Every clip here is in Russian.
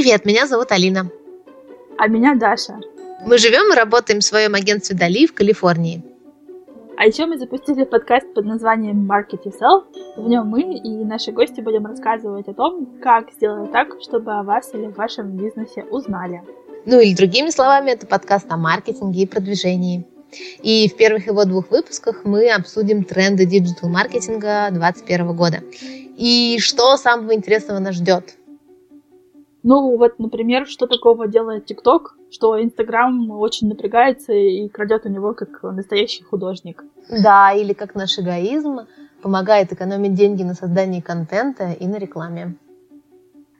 Привет, меня зовут Алина. А меня Даша. Мы живем и работаем в своем агентстве Дали в Калифорнии. А еще мы запустили подкаст под названием Market Yourself. В нем мы и наши гости будем рассказывать о том, как сделать так, чтобы о вас или вашем бизнесе узнали. Ну или другими словами, это подкаст о маркетинге и продвижении. И в первых его двух выпусках мы обсудим тренды диджитал-маркетинга 2021 года. И что самого интересного нас ждет. Ну, вот, например, что такого делает ТикТок, что Инстаграм очень напрягается и крадет у него как настоящий художник. Да, или как наш эгоизм помогает экономить деньги на создании контента и на рекламе.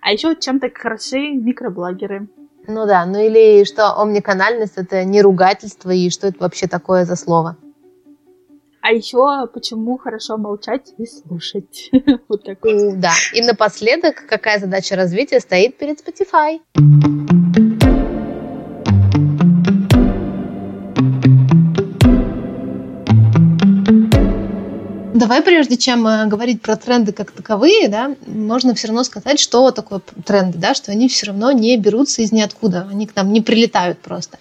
А еще чем-то хороши микроблогеры. Ну да, ну или что омниканальность это не ругательство, и что это вообще такое за слово. А еще почему хорошо молчать и слушать. вот такой. Да. И напоследок, какая задача развития стоит перед Spotify? Давай, прежде чем э, говорить про тренды как таковые, да, можно все равно сказать, что такое тренды, да, что они все равно не берутся из ниоткуда, они к нам не прилетают просто.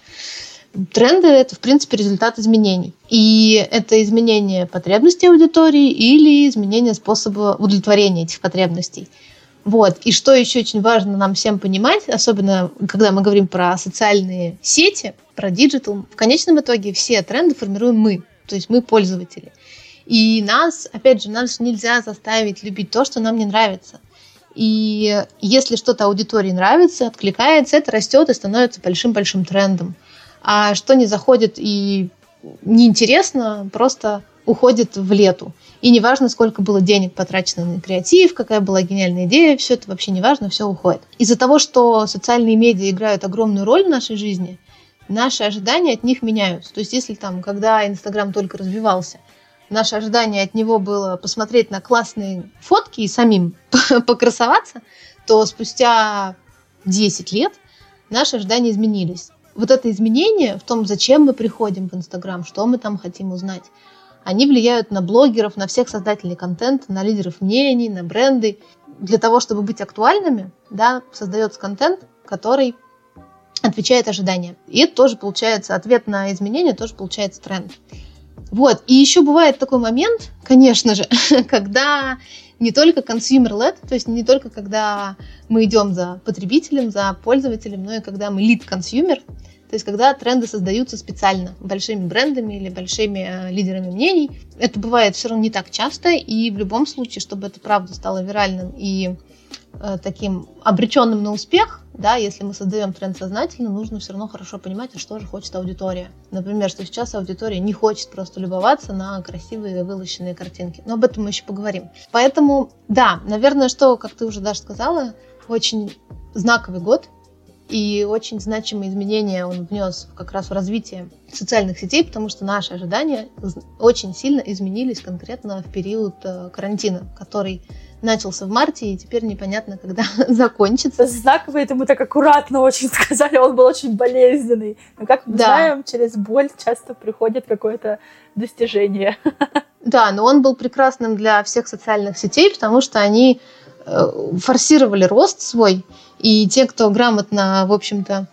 Тренды – это, в принципе, результат изменений. И это изменение потребностей аудитории или изменение способа удовлетворения этих потребностей. Вот. И что еще очень важно нам всем понимать, особенно когда мы говорим про социальные сети, про digital, в конечном итоге все тренды формируем мы, то есть мы пользователи. И нас, опять же, нас нельзя заставить любить то, что нам не нравится. И если что-то аудитории нравится, откликается, это растет и становится большим-большим трендом. А что не заходит и неинтересно, просто уходит в лету. И неважно, сколько было денег потрачено на креатив, какая была гениальная идея, все это вообще не важно, все уходит. Из-за того, что социальные медиа играют огромную роль в нашей жизни, наши ожидания от них меняются. То есть, если там, когда Инстаграм только развивался, наше ожидание от него было посмотреть на классные фотки и самим покрасоваться, то спустя 10 лет наши ожидания изменились. Вот это изменение в том, зачем мы приходим в Инстаграм, что мы там хотим узнать, они влияют на блогеров, на всех создателей контента, на лидеров мнений, на бренды. Для того, чтобы быть актуальными, да, создается контент, который отвечает ожиданиям. И это тоже получается, ответ на изменения тоже получается тренд. Вот. И еще бывает такой момент, конечно же, когда не только consumer-led, то есть не только когда мы идем за потребителем, за пользователем, но и когда мы lead-consumer, то есть когда тренды создаются специально большими брендами или большими э, лидерами мнений. Это бывает все равно не так часто, и в любом случае, чтобы это правда стало виральным и таким обреченным на успех, да, если мы создаем тренд сознательно, нужно все равно хорошо понимать, а что же хочет аудитория. Например, что сейчас аудитория не хочет просто любоваться на красивые вылощенные картинки. Но об этом мы еще поговорим. Поэтому, да, наверное, что, как ты уже даже сказала, очень знаковый год и очень значимые изменения он внес как раз в развитие социальных сетей, потому что наши ожидания очень сильно изменились конкретно в период э, карантина, который начался в марте, и теперь непонятно, когда закончится. Знаковый, это мы так аккуратно очень сказали, он был очень болезненный. Но как мы да. знаем, через боль часто приходит какое-то достижение. Да, но он был прекрасным для всех социальных сетей, потому что они э, форсировали рост свой, и те, кто грамотно, в общем-то,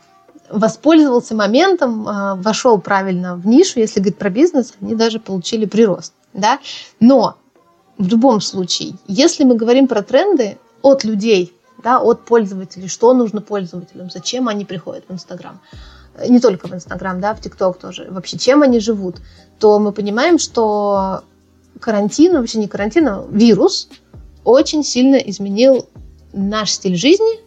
воспользовался моментом, а, вошел правильно в нишу, если говорить про бизнес, они даже получили прирост. Да? Но в любом случае, если мы говорим про тренды от людей, да, от пользователей, что нужно пользователям, зачем они приходят в Инстаграм, не только в Инстаграм, да, в ТикТок тоже, вообще чем они живут, то мы понимаем, что карантин, вообще не карантин, а вирус очень сильно изменил наш стиль жизни,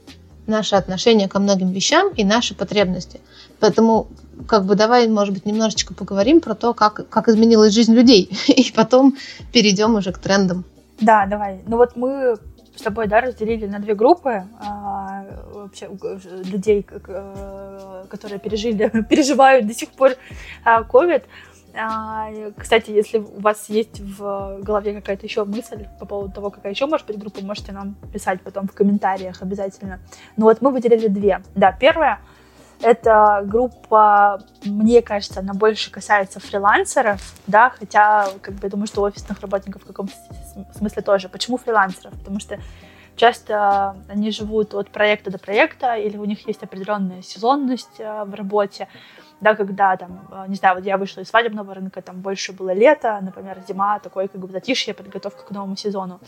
наше отношение ко многим вещам и наши потребности. Поэтому как бы давай, может быть, немножечко поговорим про то, как, как изменилась жизнь людей, и потом перейдем уже к трендам. Да, давай. Ну вот мы с тобой, да, разделили на две группы а, вообще людей, э, которые пережили, переживают до сих пор COVID. А, кстати, если у вас есть в голове какая-то еще мысль по поводу того, какая еще может быть группа, можете нам писать потом в комментариях обязательно. Ну вот мы выделили две. Да, первая — это группа, мне кажется, она больше касается фрилансеров, да, хотя, как бы, я думаю, что офисных работников в каком-то смысле тоже. Почему фрилансеров? Потому что часто они живут от проекта до проекта, или у них есть определенная сезонность э, в работе, да, когда там, э, не знаю, вот я вышла из свадебного рынка, там больше было лето, например, зима, такой как бы затишье, подготовка к новому сезону.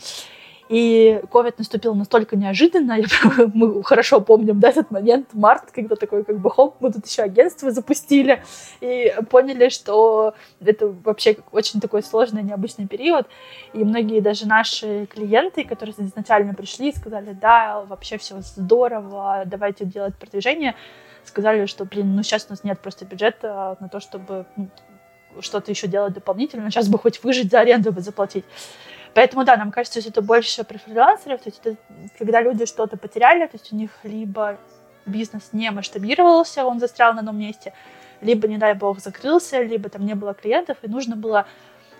И ковид наступил настолько неожиданно, я, мы хорошо помним да, этот момент, март, когда такой как бы хоп, мы тут еще агентство запустили, и поняли, что это вообще очень такой сложный, необычный период, и многие даже наши клиенты, которые изначально пришли, сказали, да, вообще все здорово, давайте делать продвижение, сказали, что, блин, ну сейчас у нас нет просто бюджета на то, чтобы ну, что-то еще делать дополнительно, сейчас бы хоть выжить за аренду бы заплатить. Поэтому, да, нам кажется, что это больше про фрилансеров, то есть это когда люди что-то потеряли, то есть у них либо бизнес не масштабировался, он застрял на одном месте, либо, не дай бог, закрылся, либо там не было клиентов, и нужно было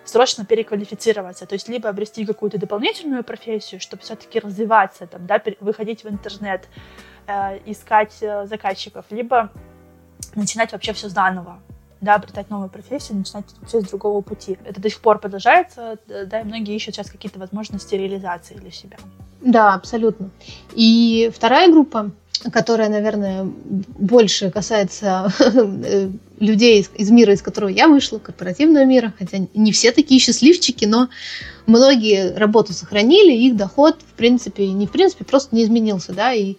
срочно переквалифицироваться, то есть либо обрести какую-то дополнительную профессию, чтобы все-таки развиваться, там, да, выходить в интернет, э, искать э, заказчиков, либо начинать вообще все заново, да, обретать новую профессию, начинать все с другого пути. Это до сих пор продолжается, да, и многие ищут сейчас какие-то возможности реализации для себя. Да, абсолютно. И вторая группа, которая, наверное, больше касается людей из мира, из которого я вышла, корпоративного мира, хотя не все такие счастливчики, но многие работу сохранили, их доход, в принципе, не в принципе, просто не изменился, да, и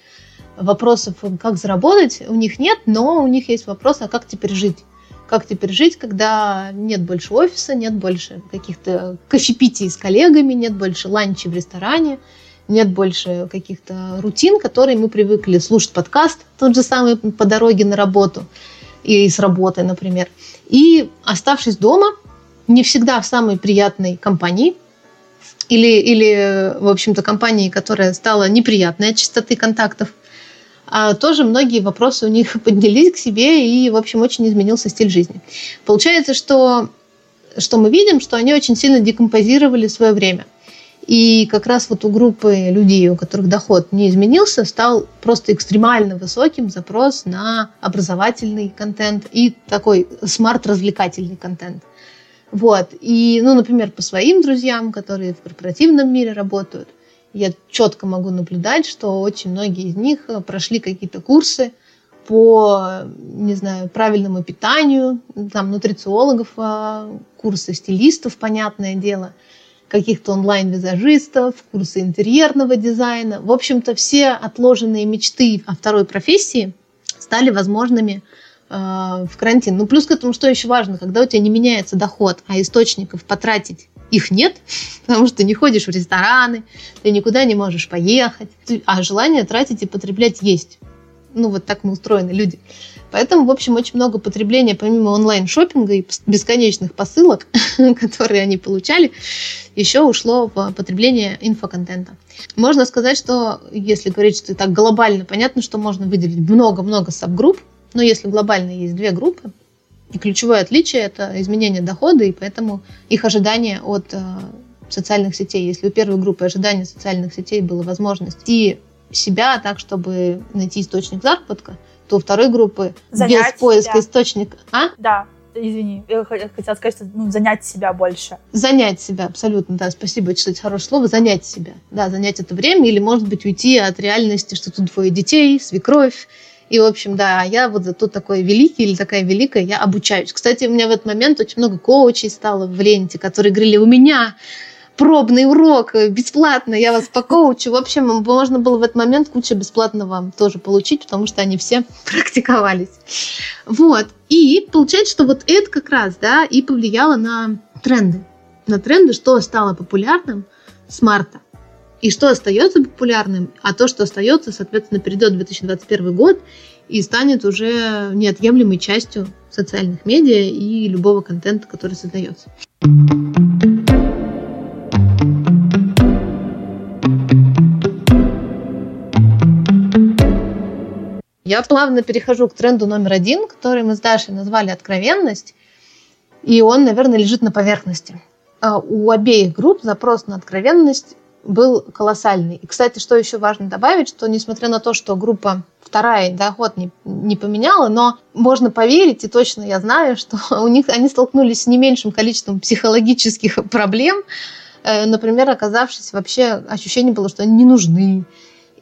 вопросов, как заработать, у них нет, но у них есть вопрос, а как теперь жить? Как теперь жить, когда нет больше офиса, нет больше каких-то кофепитий с коллегами, нет больше ланчей в ресторане, нет больше каких-то рутин, которые мы привыкли слушать подкаст, тот же самый по дороге на работу и с работы, например. И оставшись дома, не всегда в самой приятной компании, или, или в общем-то, компании, которая стала неприятной от частоты контактов – тоже многие вопросы у них поднялись к себе, и, в общем, очень изменился стиль жизни. Получается, что, что мы видим, что они очень сильно декомпозировали свое время. И как раз вот у группы людей, у которых доход не изменился, стал просто экстремально высоким запрос на образовательный контент и такой смарт-развлекательный контент. Вот. И, ну, например, по своим друзьям, которые в корпоративном мире работают – я четко могу наблюдать, что очень многие из них э, прошли какие-то курсы по, не знаю, правильному питанию, там, нутрициологов, э, курсы стилистов, понятное дело, каких-то онлайн-визажистов, курсы интерьерного дизайна. В общем-то, все отложенные мечты о второй профессии стали возможными э, в карантин. Ну, плюс к этому, что еще важно, когда у тебя не меняется доход, а источников потратить их нет, потому что не ходишь в рестораны, ты никуда не можешь поехать, а желание тратить и потреблять есть. Ну, вот так мы устроены, люди. Поэтому, в общем, очень много потребления, помимо онлайн-шопинга и бесконечных посылок, которые они получали, еще ушло в потребление инфоконтента. Можно сказать, что, если говорить, что так глобально, понятно, что можно выделить много-много сабгрупп, но если глобально есть две группы, и ключевое отличие – это изменение дохода, и поэтому их ожидания от э, социальных сетей. Если у первой группы ожидания социальных сетей было возможность и себя так, чтобы найти источник заработка, то у второй группы занять без поиска себя. источника... А? Да, извини, я хотела сказать, что ну, занять себя больше. Занять себя, абсолютно, да, спасибо, кстати, хорошее слово, занять себя. Да, занять это время или, может быть, уйти от реальности, что тут двое детей, свекровь, и, в общем, да, я вот тут такой великий или такая великая, я обучаюсь. Кстати, у меня в этот момент очень много коучей стало в ленте, которые говорили, у меня пробный урок, бесплатно, я вас покоучу. В общем, можно было в этот момент кучу бесплатного тоже получить, потому что они все практиковались. Вот. И получается, что вот это как раз, да, и повлияло на тренды. На тренды, что стало популярным с марта. И что остается популярным, а то, что остается, соответственно, перейдет 2021 год и станет уже неотъемлемой частью социальных медиа и любого контента, который создается. Я плавно перехожу к тренду номер один, который мы с Дашей назвали «Откровенность», и он, наверное, лежит на поверхности. А у обеих групп запрос на откровенность был колоссальный. И, кстати, что еще важно добавить, что несмотря на то, что группа вторая доход не, не поменяла, но можно поверить, и точно я знаю, что у них они столкнулись с не меньшим количеством психологических проблем, э, например, оказавшись вообще, ощущение было, что они не нужны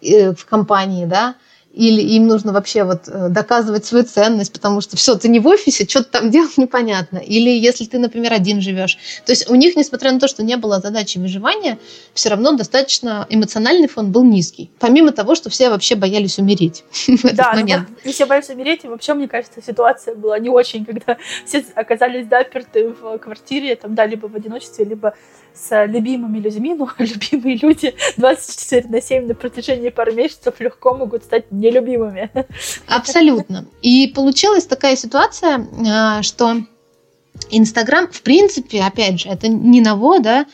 э, в компании, да, или им нужно вообще вот э, доказывать свою ценность, потому что все, ты не в офисе, что ты там делать непонятно. Или если ты, например, один живешь. То есть у них, несмотря на то, что не было задачи выживания, все равно достаточно эмоциональный фон был низкий. Помимо того, что все вообще боялись умереть в этот да, ну момент. Вот, все боялись умереть, и вообще, мне кажется, ситуация была не очень, когда все оказались заперты в квартире, там, да, либо в одиночестве, либо с любимыми людьми, ну, любимые люди 24 на 7 на протяжении пары месяцев легко могут стать нелюбимыми. Абсолютно. И получилась такая ситуация, а, что Инстаграм, в принципе, опять же, это не ново, да,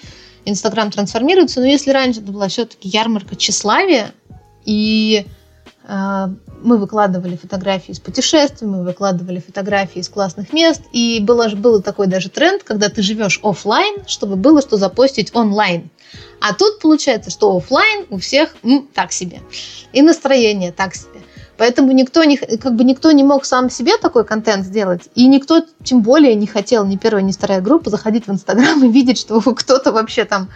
Инстаграм трансформируется, но если раньше это была все-таки ярмарка тщеславия, и а, мы выкладывали фотографии из путешествий, мы выкладывали фотографии из классных мест, и было, был такой даже тренд, когда ты живешь офлайн, чтобы было что запостить онлайн. А тут получается, что офлайн у всех м, так себе, и настроение так себе. Поэтому никто не, как бы никто не мог сам себе такой контент сделать, и никто тем более не хотел, ни первая, ни вторая группа, заходить в Инстаграм и видеть, что кто-то вообще там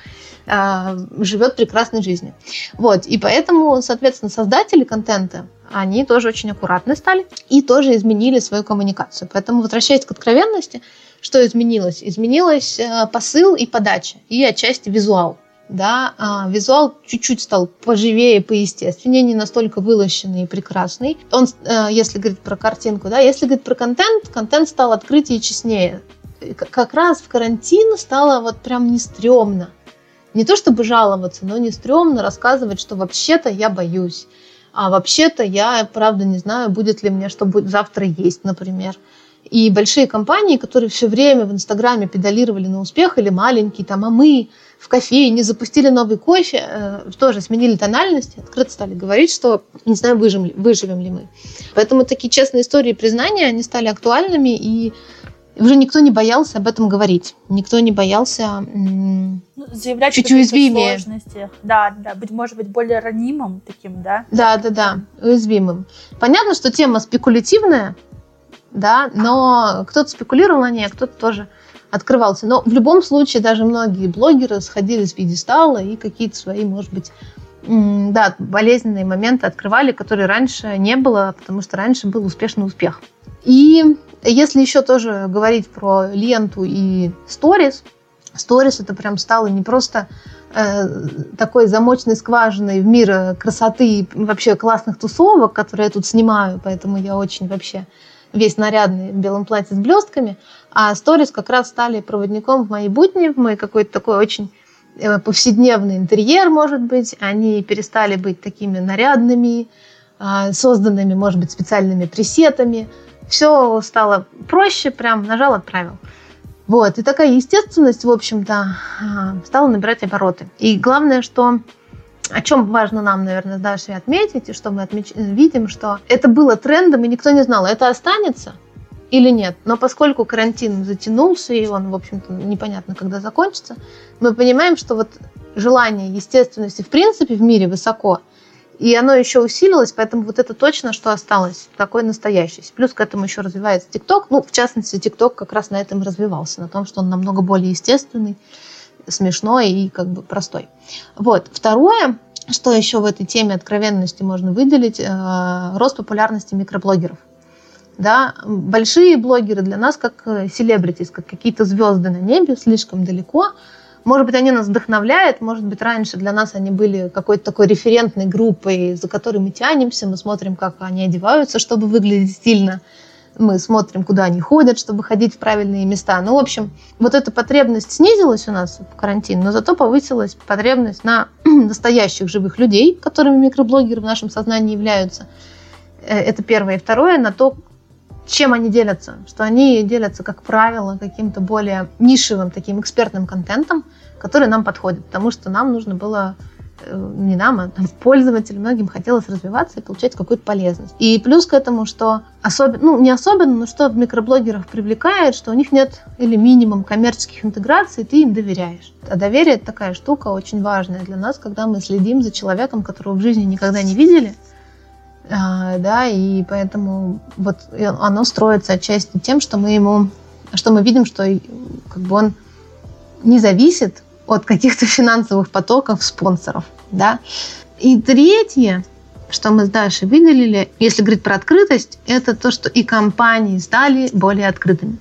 э, живет прекрасной жизнью. Вот, и поэтому, соответственно, создатели контента, они тоже очень аккуратны стали и тоже изменили свою коммуникацию. Поэтому, возвращаясь к откровенности, что изменилось? Изменилось э, посыл и подача, и отчасти визуал. Да, а, визуал чуть-чуть стал поживее, поестественнее, не настолько вылощенный и прекрасный. Он, э, если говорить про картинку, да, если говорить про контент, контент стал открытие и честнее. Как раз в карантин стало вот прям не стрёмно не то чтобы жаловаться, но не стрёмно рассказывать, что вообще-то я боюсь. А вообще-то я, правда, не знаю, будет ли мне что будет завтра есть, например. И большие компании, которые все время в Инстаграме педалировали на успех, или маленькие, там, а мы в кофейне запустили новый кофе, э, тоже сменили тональность, открыто стали говорить, что не знаю, выживем, выживем ли мы. Поэтому такие честные истории признания, они стали актуальными, и уже никто не боялся об этом говорить. Никто не боялся ну, заявлять чуть уязвимее. Да, да, быть, может быть, более ранимым таким, да? Да, да, да, уязвимым. Понятно, что тема спекулятивная, да, но кто-то спекулировал на ней, а кто-то тоже открывался. Но в любом случае даже многие блогеры сходили с пьедестала и какие-то свои, может быть, да, болезненные моменты открывали, которые раньше не было, потому что раньше был успешный успех. И если еще тоже говорить про ленту и сторис, сторис это прям стало не просто э, такой замочной скважиной в мир красоты и вообще классных тусовок, которые я тут снимаю, поэтому я очень вообще весь нарядный в белом платье с блестками, а сторис как раз стали проводником в моей будни, в мой какой-то такой очень э, повседневный интерьер, может быть. Они перестали быть такими нарядными, э, созданными, может быть, специальными пресетами, все стало проще, прям нажал, отправил. Вот, и такая естественность, в общем-то, а, стала набирать обороты. И главное, что о чем важно нам, наверное, дальше отметить, и что мы отмеч... видим, что это было трендом, и никто не знал, это останется или нет. Но поскольку карантин затянулся, и он, в общем-то, непонятно, когда закончится, мы понимаем, что вот желание естественности в принципе в мире высоко – и оно еще усилилось, поэтому вот это точно, что осталось, такой настоящий. Плюс к этому еще развивается ТикТок. Ну, в частности, ТикТок как раз на этом развивался, на том, что он намного более естественный, смешной и как бы простой. Вот. Второе, что еще в этой теме откровенности можно выделить, э, рост популярности микроблогеров. Да, большие блогеры для нас как селебритис, как какие-то звезды на небе, слишком далеко, может быть, они нас вдохновляют, может быть, раньше для нас они были какой-то такой референтной группой, за которой мы тянемся, мы смотрим, как они одеваются, чтобы выглядеть стильно, мы смотрим, куда они ходят, чтобы ходить в правильные места. Ну, в общем, вот эта потребность снизилась у нас в карантин, но зато повысилась потребность на настоящих живых людей, которыми микроблогеры в нашем сознании являются. Э, это первое. И второе, на то, чем они делятся? Что они делятся, как правило, каким-то более нишевым таким экспертным контентом, который нам подходит, потому что нам нужно было э, не нам, а там, пользователям, многим хотелось развиваться и получать какую-то полезность. И плюс к этому, что особенно, ну не особенно, но что в микроблогерах привлекает, что у них нет или минимум коммерческих интеграций, ты им доверяешь. А доверие это такая штука очень важная для нас, когда мы следим за человеком, которого в жизни никогда не видели, да, и поэтому вот оно строится отчасти тем, что мы ему, что мы видим, что как бы он не зависит от каких-то финансовых потоков спонсоров. Да? И третье, что мы с Дашей выделили, если говорить про открытость, это то, что и компании стали более открытыми.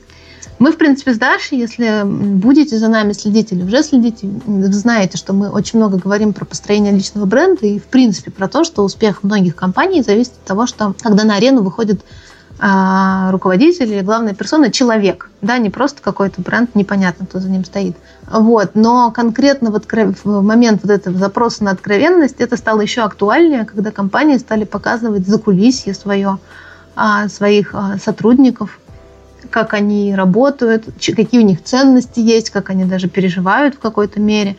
Мы, в принципе, с Дашей, если будете за нами следить или уже следите, знаете, что мы очень много говорим про построение личного бренда и, в принципе, про то, что успех многих компаний зависит от того, что когда на арену выходит а, руководитель или главная персона человек, да, не просто какой-то бренд, непонятно, кто за ним стоит. Вот. Но конкретно вот в момент вот этого запроса на откровенность это стало еще актуальнее, когда компании стали показывать закулисье свое, а, своих а, сотрудников, как они работают, какие у них ценности есть, как они даже переживают в какой-то мере.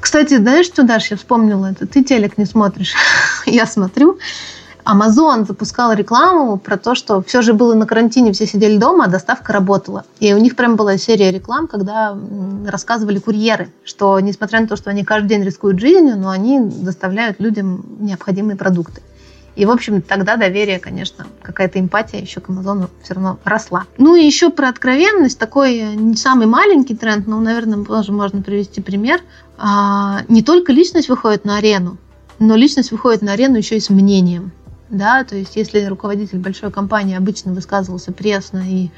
Кстати, знаешь, что, Даш, я вспомнила это? Ты телек не смотришь. я смотрю. Amazon запускал рекламу про то, что все же было на карантине, все сидели дома, а доставка работала. И у них прям была серия реклам, когда рассказывали курьеры, что несмотря на то, что они каждый день рискуют жизнью, но они доставляют людям необходимые продукты. И, в общем, тогда доверие, конечно, какая-то эмпатия еще к Амазону все равно росла. Ну и еще про откровенность, такой э, не самый маленький тренд, но, наверное, тоже можно привести пример. А, не только личность выходит на арену, но личность выходит на арену еще и с мнением. Да, то есть если руководитель большой компании обычно высказывался пресно и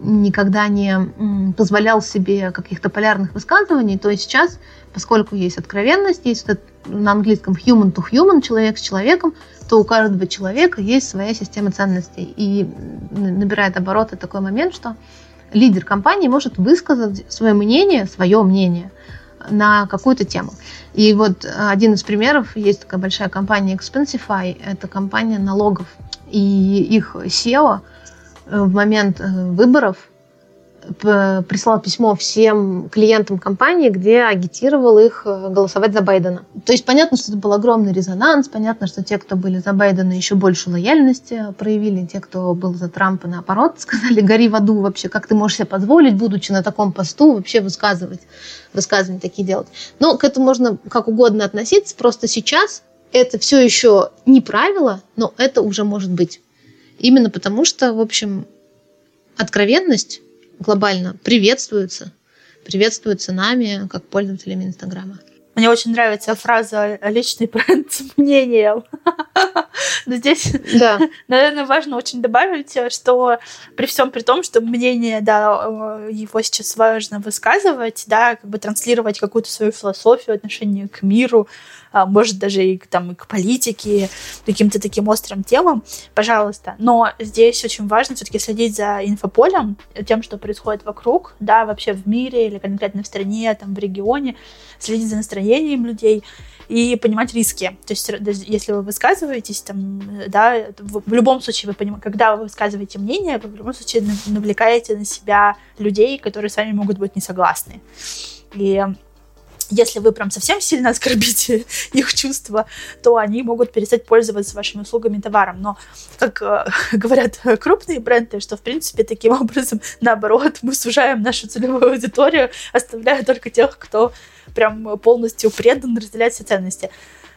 никогда не позволял себе каких-то полярных высказываний, то сейчас, поскольку есть откровенность, есть этот, на английском human to human, человек с человеком, то у каждого человека есть своя система ценностей. И набирает обороты такой момент, что лидер компании может высказать свое мнение, свое мнение на какую-то тему. И вот один из примеров, есть такая большая компания Expensify, это компания налогов. И их SEO в момент э, выборов прислал письмо всем клиентам компании, где агитировал их э, голосовать за Байдена. То есть понятно, что это был огромный резонанс, понятно, что те, кто были за Байдена, еще больше лояльности проявили, те, кто был за Трампа, наоборот, сказали, гори в аду вообще, как ты можешь себе позволить, будучи на таком посту, вообще высказывать, высказывания такие делать. Но к этому можно как угодно относиться, просто сейчас это все еще не правило, но это уже может быть. Именно потому что, в общем, откровенность глобально приветствуются, приветствуются нами, как пользователями Инстаграма. Мне очень нравится фраза «личный бренд мнением». Но здесь, да. наверное, важно очень добавить, что при всем при том, что мнение, да, его сейчас важно высказывать, да, как бы транслировать какую-то свою философию, отношение к миру, а, может даже и, там, и к политике, каким-то таким острым темам, пожалуйста. Но здесь очень важно все-таки следить за инфополем, тем, что происходит вокруг, да, вообще в мире или конкретно в стране, там, в регионе, следить за настроением людей и понимать риски. То есть, если вы высказываетесь, там, да, в, любом случае, вы понимаете, когда вы высказываете мнение, вы в любом случае навлекаете на себя людей, которые с вами могут быть не согласны. И если вы прям совсем сильно оскорбите их чувства, то они могут перестать пользоваться вашими услугами и товаром. Но, как э, говорят крупные бренды, что, в принципе, таким образом, наоборот, мы сужаем нашу целевую аудиторию, оставляя только тех, кто прям полностью предан, разделяет все ценности.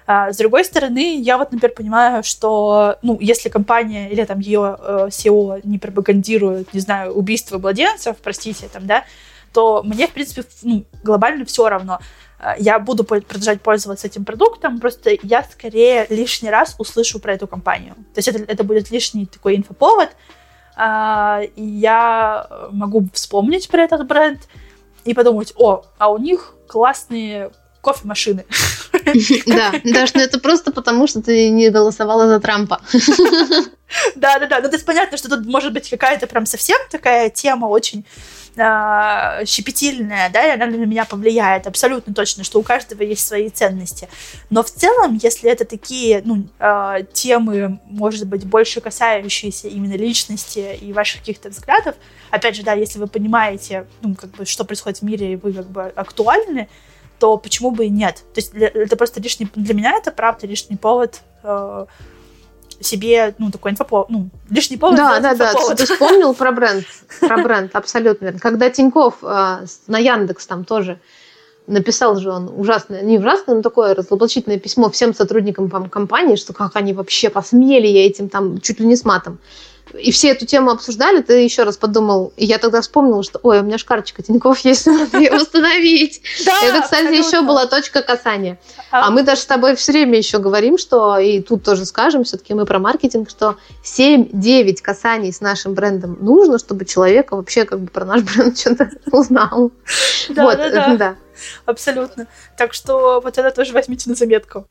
А, с другой стороны, я вот, например, понимаю, что, ну, если компания или там ее э, SEO не пропагандирует, не знаю, убийство младенцев, простите, там, да, то мне, в принципе, ну, глобально все равно. Э, я буду продолжать пользоваться этим продуктом, просто я скорее лишний раз услышу про эту компанию. То есть это, это будет лишний такой инфоповод, а, и я могу вспомнить про этот бренд и подумать, о, а у них классные кофемашины. Да, даже это просто потому, что ты не голосовала за Трампа. Да, да, да. Ну, то есть понятно, что тут может быть какая-то прям совсем такая тема очень э, щепетильная, да, она на меня повлияет абсолютно точно, что у каждого есть свои ценности. Но в целом, если это такие ну, э, темы, может быть, больше касающиеся именно личности и ваших каких-то взглядов, опять же, да, если вы понимаете, ну, как бы, что происходит в мире, и вы как бы актуальны, то почему бы и нет? То есть для, это просто лишний, для меня это правда лишний повод э, себе, ну, такой инфоповод, ну, лишний повод. Да, да, да, ты, ты вспомнил про бренд, про бренд, абсолютно верно. Когда Тиньков э, на Яндекс там тоже написал же он ужасное, не ужасное, но такое разоблачительное письмо всем сотрудникам компании, что как они вообще посмели я этим там чуть ли не с матом. И все эту тему обсуждали, ты еще раз подумал, и я тогда вспомнила, что, ой, у меня же карточка Тинькофф есть, надо ее восстановить. Это, кстати, еще была точка касания. А, а мы даже с тобой все время еще говорим, что, и тут тоже скажем, все-таки мы про маркетинг, что 7-9 касаний с нашим брендом нужно, чтобы человек вообще как бы про наш бренд что-то узнал. Да, вот, да, да. Абсолютно. Так что вот это тоже возьмите на заметку.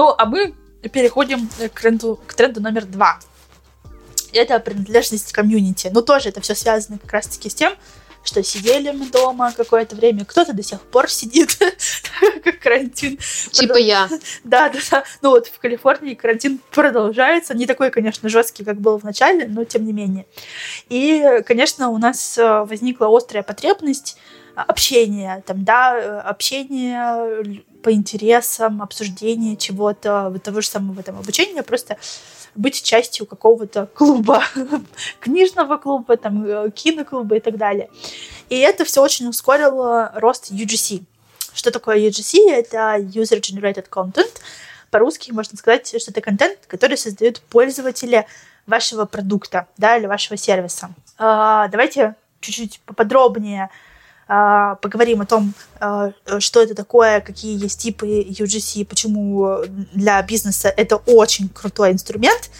Ну, а мы переходим к тренду, к тренду номер два. Это принадлежность комьюнити. Ну, тоже это все связано как раз-таки с тем, что сидели мы дома какое-то время, кто-то до сих пор сидит, как карантин. Типа я. Да, да, да. Ну вот в Калифорнии карантин продолжается, не такой, конечно, жесткий, как был в начале, но тем не менее. И, конечно, у нас э, возникла острая потребность общения, там, да, э, общение по интересам, обсуждение чего-то, вот того же самого там обучения, просто быть частью какого-то клуба, книжного клуба, там, э, киноклуба и так далее. И это все очень ускорило рост UGC. Что такое UGC? Это User Generated Content. По-русски можно сказать, что это контент, который создают пользователи вашего продукта, да, или вашего сервиса. А, давайте чуть-чуть поподробнее а, поговорим о том, а, что это такое, какие есть типы UGC, почему для бизнеса это очень крутой инструмент,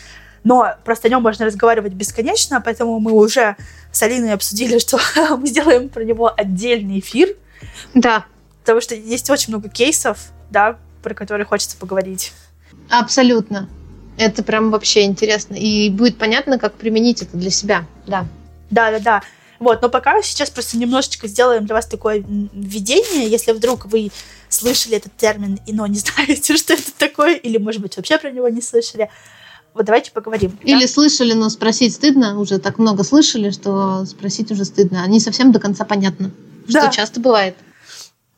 но просто о нем можно разговаривать бесконечно, поэтому мы уже с Алиной обсудили, что мы сделаем про него отдельный эфир. Да. Потому что есть очень много кейсов, да, про которые хочется поговорить. Абсолютно. Это прям вообще интересно. И будет понятно, как применить это для себя. Да. Да, да, да. Вот, но пока сейчас просто немножечко сделаем для вас такое введение, если вдруг вы слышали этот термин, и но не знаете, что это такое, или, может быть, вообще про него не слышали. Вот давайте поговорим. Или да? слышали, но спросить стыдно. Уже так много слышали, что спросить уже стыдно. Не совсем до конца понятно. Да. Что часто бывает.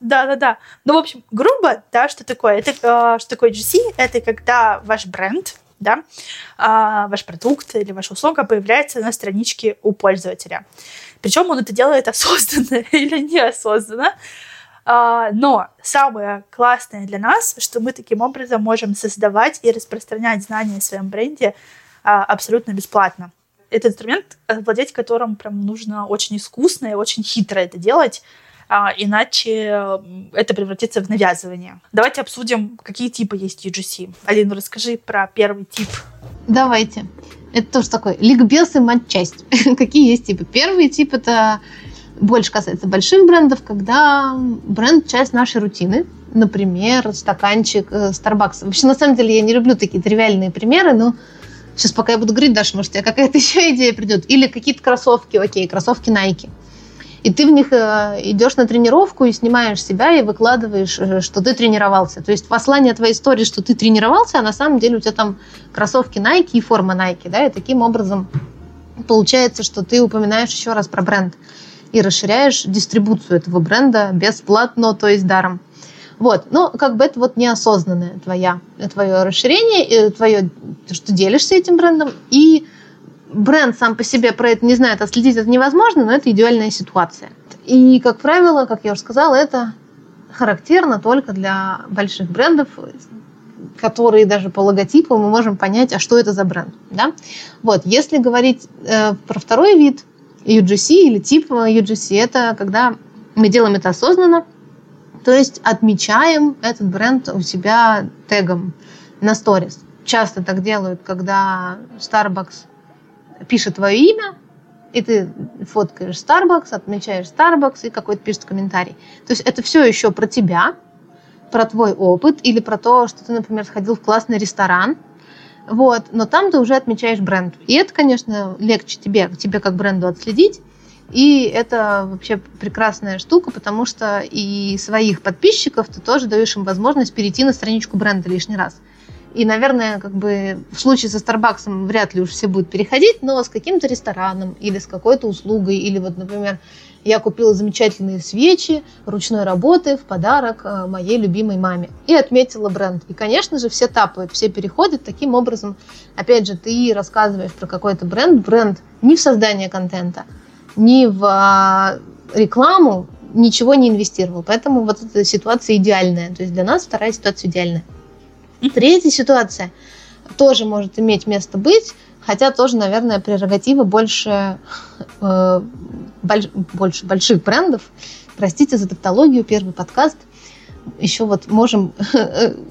Да, да, да. Ну, в общем, грубо, да, что такое? Это э, что такое GC? Это когда ваш бренд, да, э, ваш продукт или ваша услуга появляется на страничке у пользователя. Причем он это делает осознанно или неосознанно. А, но самое классное для нас, что мы таким образом можем создавать и распространять знания о своем бренде а, абсолютно бесплатно. Это инструмент, владеть которым прям нужно очень искусно и очень хитро это делать, а, иначе это превратится в навязывание. Давайте обсудим, какие типы есть UGC. Алина, расскажи про первый тип. Давайте. Это тоже такой ликбез и матчасть. Какие есть типы? Первый тип это больше касается больших брендов, когда бренд часть нашей рутины. Например, стаканчик э, Starbucks. Вообще, на самом деле, я не люблю такие тривиальные примеры, но сейчас пока я буду говорить, Даша, может, у тебя какая-то еще идея придет. Или какие-то кроссовки, окей, кроссовки Nike и ты в них э, идешь на тренировку и снимаешь себя и выкладываешь, э, что ты тренировался. То есть послание твоей истории, что ты тренировался, а на самом деле у тебя там кроссовки Nike и форма Nike, да, и таким образом получается, что ты упоминаешь еще раз про бренд и расширяешь дистрибуцию этого бренда бесплатно, то есть даром. Вот, ну, как бы это вот неосознанное твоя, твое расширение, твое, что делишься этим брендом, и бренд сам по себе про это не знает, а следить это невозможно, но это идеальная ситуация. И, как правило, как я уже сказала, это характерно только для больших брендов, которые даже по логотипу мы можем понять, а что это за бренд. Да? Вот, если говорить э, про второй вид UGC или тип UGC, это когда мы делаем это осознанно, то есть отмечаем этот бренд у себя тегом на сторис. Часто так делают, когда Starbucks пишет твое имя, и ты фоткаешь Starbucks, отмечаешь Starbucks и какой-то пишет комментарий. То есть это все еще про тебя, про твой опыт или про то, что ты, например, сходил в классный ресторан, вот, но там ты уже отмечаешь бренд. И это, конечно, легче тебе, тебе как бренду отследить, и это вообще прекрасная штука, потому что и своих подписчиков ты тоже даешь им возможность перейти на страничку бренда лишний раз. И, наверное, как бы в случае со Старбаксом вряд ли уж все будут переходить, но с каким-то рестораном или с какой-то услугой, или вот, например, я купила замечательные свечи ручной работы в подарок э, моей любимой маме и отметила бренд. И, конечно же, все тапают, все переходят. Таким образом, опять же, ты рассказываешь про какой-то бренд. Бренд не в создание контента, не в а, рекламу, ничего не инвестировал. Поэтому вот эта ситуация идеальная. То есть для нас вторая ситуация идеальная. Третья ситуация тоже может иметь место быть, хотя тоже, наверное, прерогатива больше, э, больш, больше больших брендов. Простите за тавтологию, первый подкаст. Еще вот можем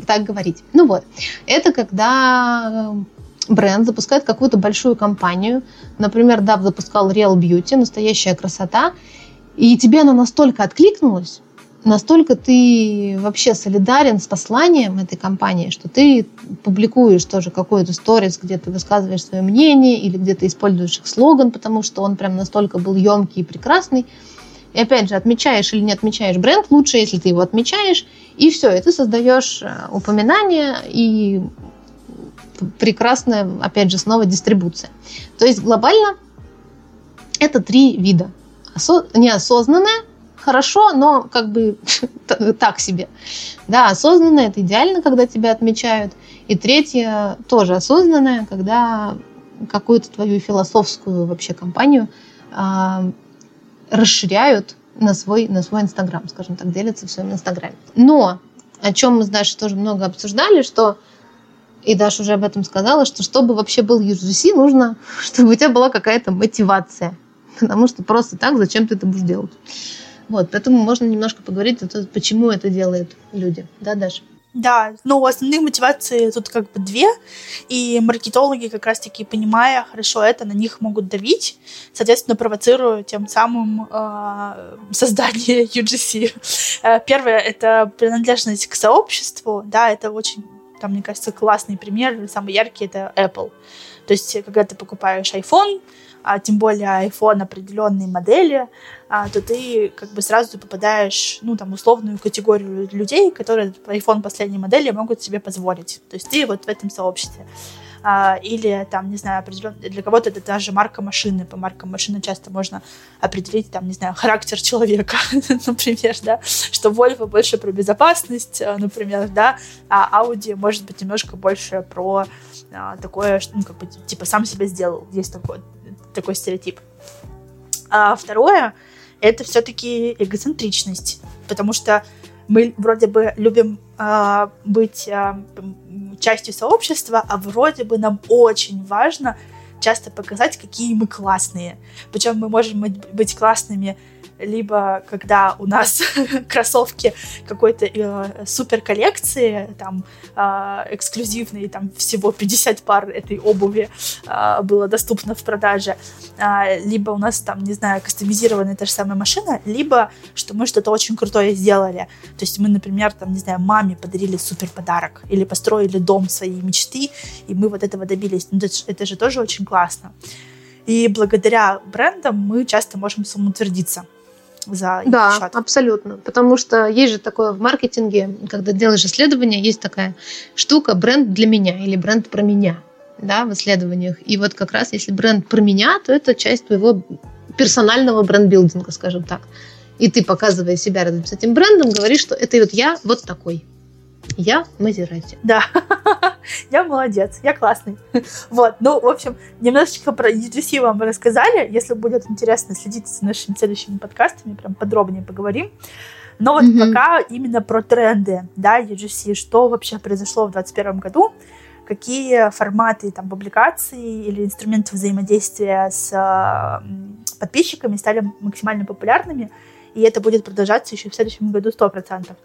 так говорить. Ну вот, это когда бренд запускает какую-то большую компанию, например, DAV запускал Real Beauty, настоящая красота, и тебе она настолько откликнулась, настолько ты вообще солидарен с посланием этой компании, что ты публикуешь тоже какой-то сторис, где ты высказываешь свое мнение или где ты используешь их слоган, потому что он прям настолько был емкий и прекрасный. И опять же, отмечаешь или не отмечаешь бренд, лучше, если ты его отмечаешь, и все, и ты создаешь э, упоминание и прекрасная, опять же, снова дистрибуция. То есть глобально это три вида. Осо- неосознанное, хорошо, но как бы так себе. Да, осознанное это идеально, когда тебя отмечают. И третье тоже осознанное, когда какую-то твою философскую вообще компанию а, расширяют на свой, на свой Инстаграм, скажем так, делятся в своем Инстаграме. Но о чем мы с тоже много обсуждали, что и Даша уже об этом сказала, что чтобы вообще был UGC, нужно, чтобы у тебя была какая-то мотивация. Потому что просто так зачем ты это будешь делать? Вот, поэтому можно немножко поговорить о том, почему это делают люди. Да, Даша? Да, но основные мотивации тут как бы две, и маркетологи как раз-таки, понимая хорошо это, на них могут давить, соответственно, провоцируя тем самым э, создание UGC. Э, первое — это принадлежность к сообществу, да, это очень там, мне кажется, классный пример, самый яркий, это Apple. То есть, когда ты покупаешь iPhone, а тем более iPhone определенной модели, а, то ты как бы сразу попадаешь, ну, там, условную категорию людей, которые iPhone последней модели могут себе позволить. То есть ты вот в этом сообществе. А, или там, не знаю, определенно для кого-то это даже марка машины. По маркам машины часто можно определить, там, не знаю, характер человека, например, да, что Volvo больше про безопасность, а, например, да, а Audi может быть немножко больше про а, такое, ну, как бы, типа, сам себя сделал. Есть такой, такой стереотип. А второе, это все-таки эгоцентричность, потому что мы вроде бы любим э, быть э, частью сообщества, а вроде бы нам очень важно часто показать, какие мы классные. Причем мы можем быть классными либо когда у нас кроссовки какой-то э, супер коллекции, там, э, эксклюзивные, там, всего 50 пар этой обуви э, было доступно в продаже, э, либо у нас там, не знаю, кастомизированная та же самая машина, либо что мы что-то очень крутое сделали. То есть мы, например, там, не знаю, маме подарили супер подарок, или построили дом своей мечты, и мы вот этого добились. Ну, это, это же тоже очень классно. И благодаря брендам мы часто можем самоутвердиться за Да, счет. абсолютно. Потому что есть же такое в маркетинге, когда делаешь исследование, есть такая штука бренд для меня или бренд про меня да, в исследованиях. И вот как раз если бренд про меня, то это часть твоего персонального бренд-билдинга, скажем так. И ты, показывая себя рядом с этим брендом, говоришь, что это вот я вот такой. Я Мазерати. Да, я молодец, я классный. Вот, ну, в общем, немножечко про UGC вам рассказали. Если будет интересно, следите за нашими следующими подкастами, прям подробнее поговорим. Но вот mm-hmm. пока именно про тренды, да, UGC, что вообще произошло в 2021 году, какие форматы там публикаций или инструментов взаимодействия с э, подписчиками стали максимально популярными, и это будет продолжаться еще в следующем году 100%.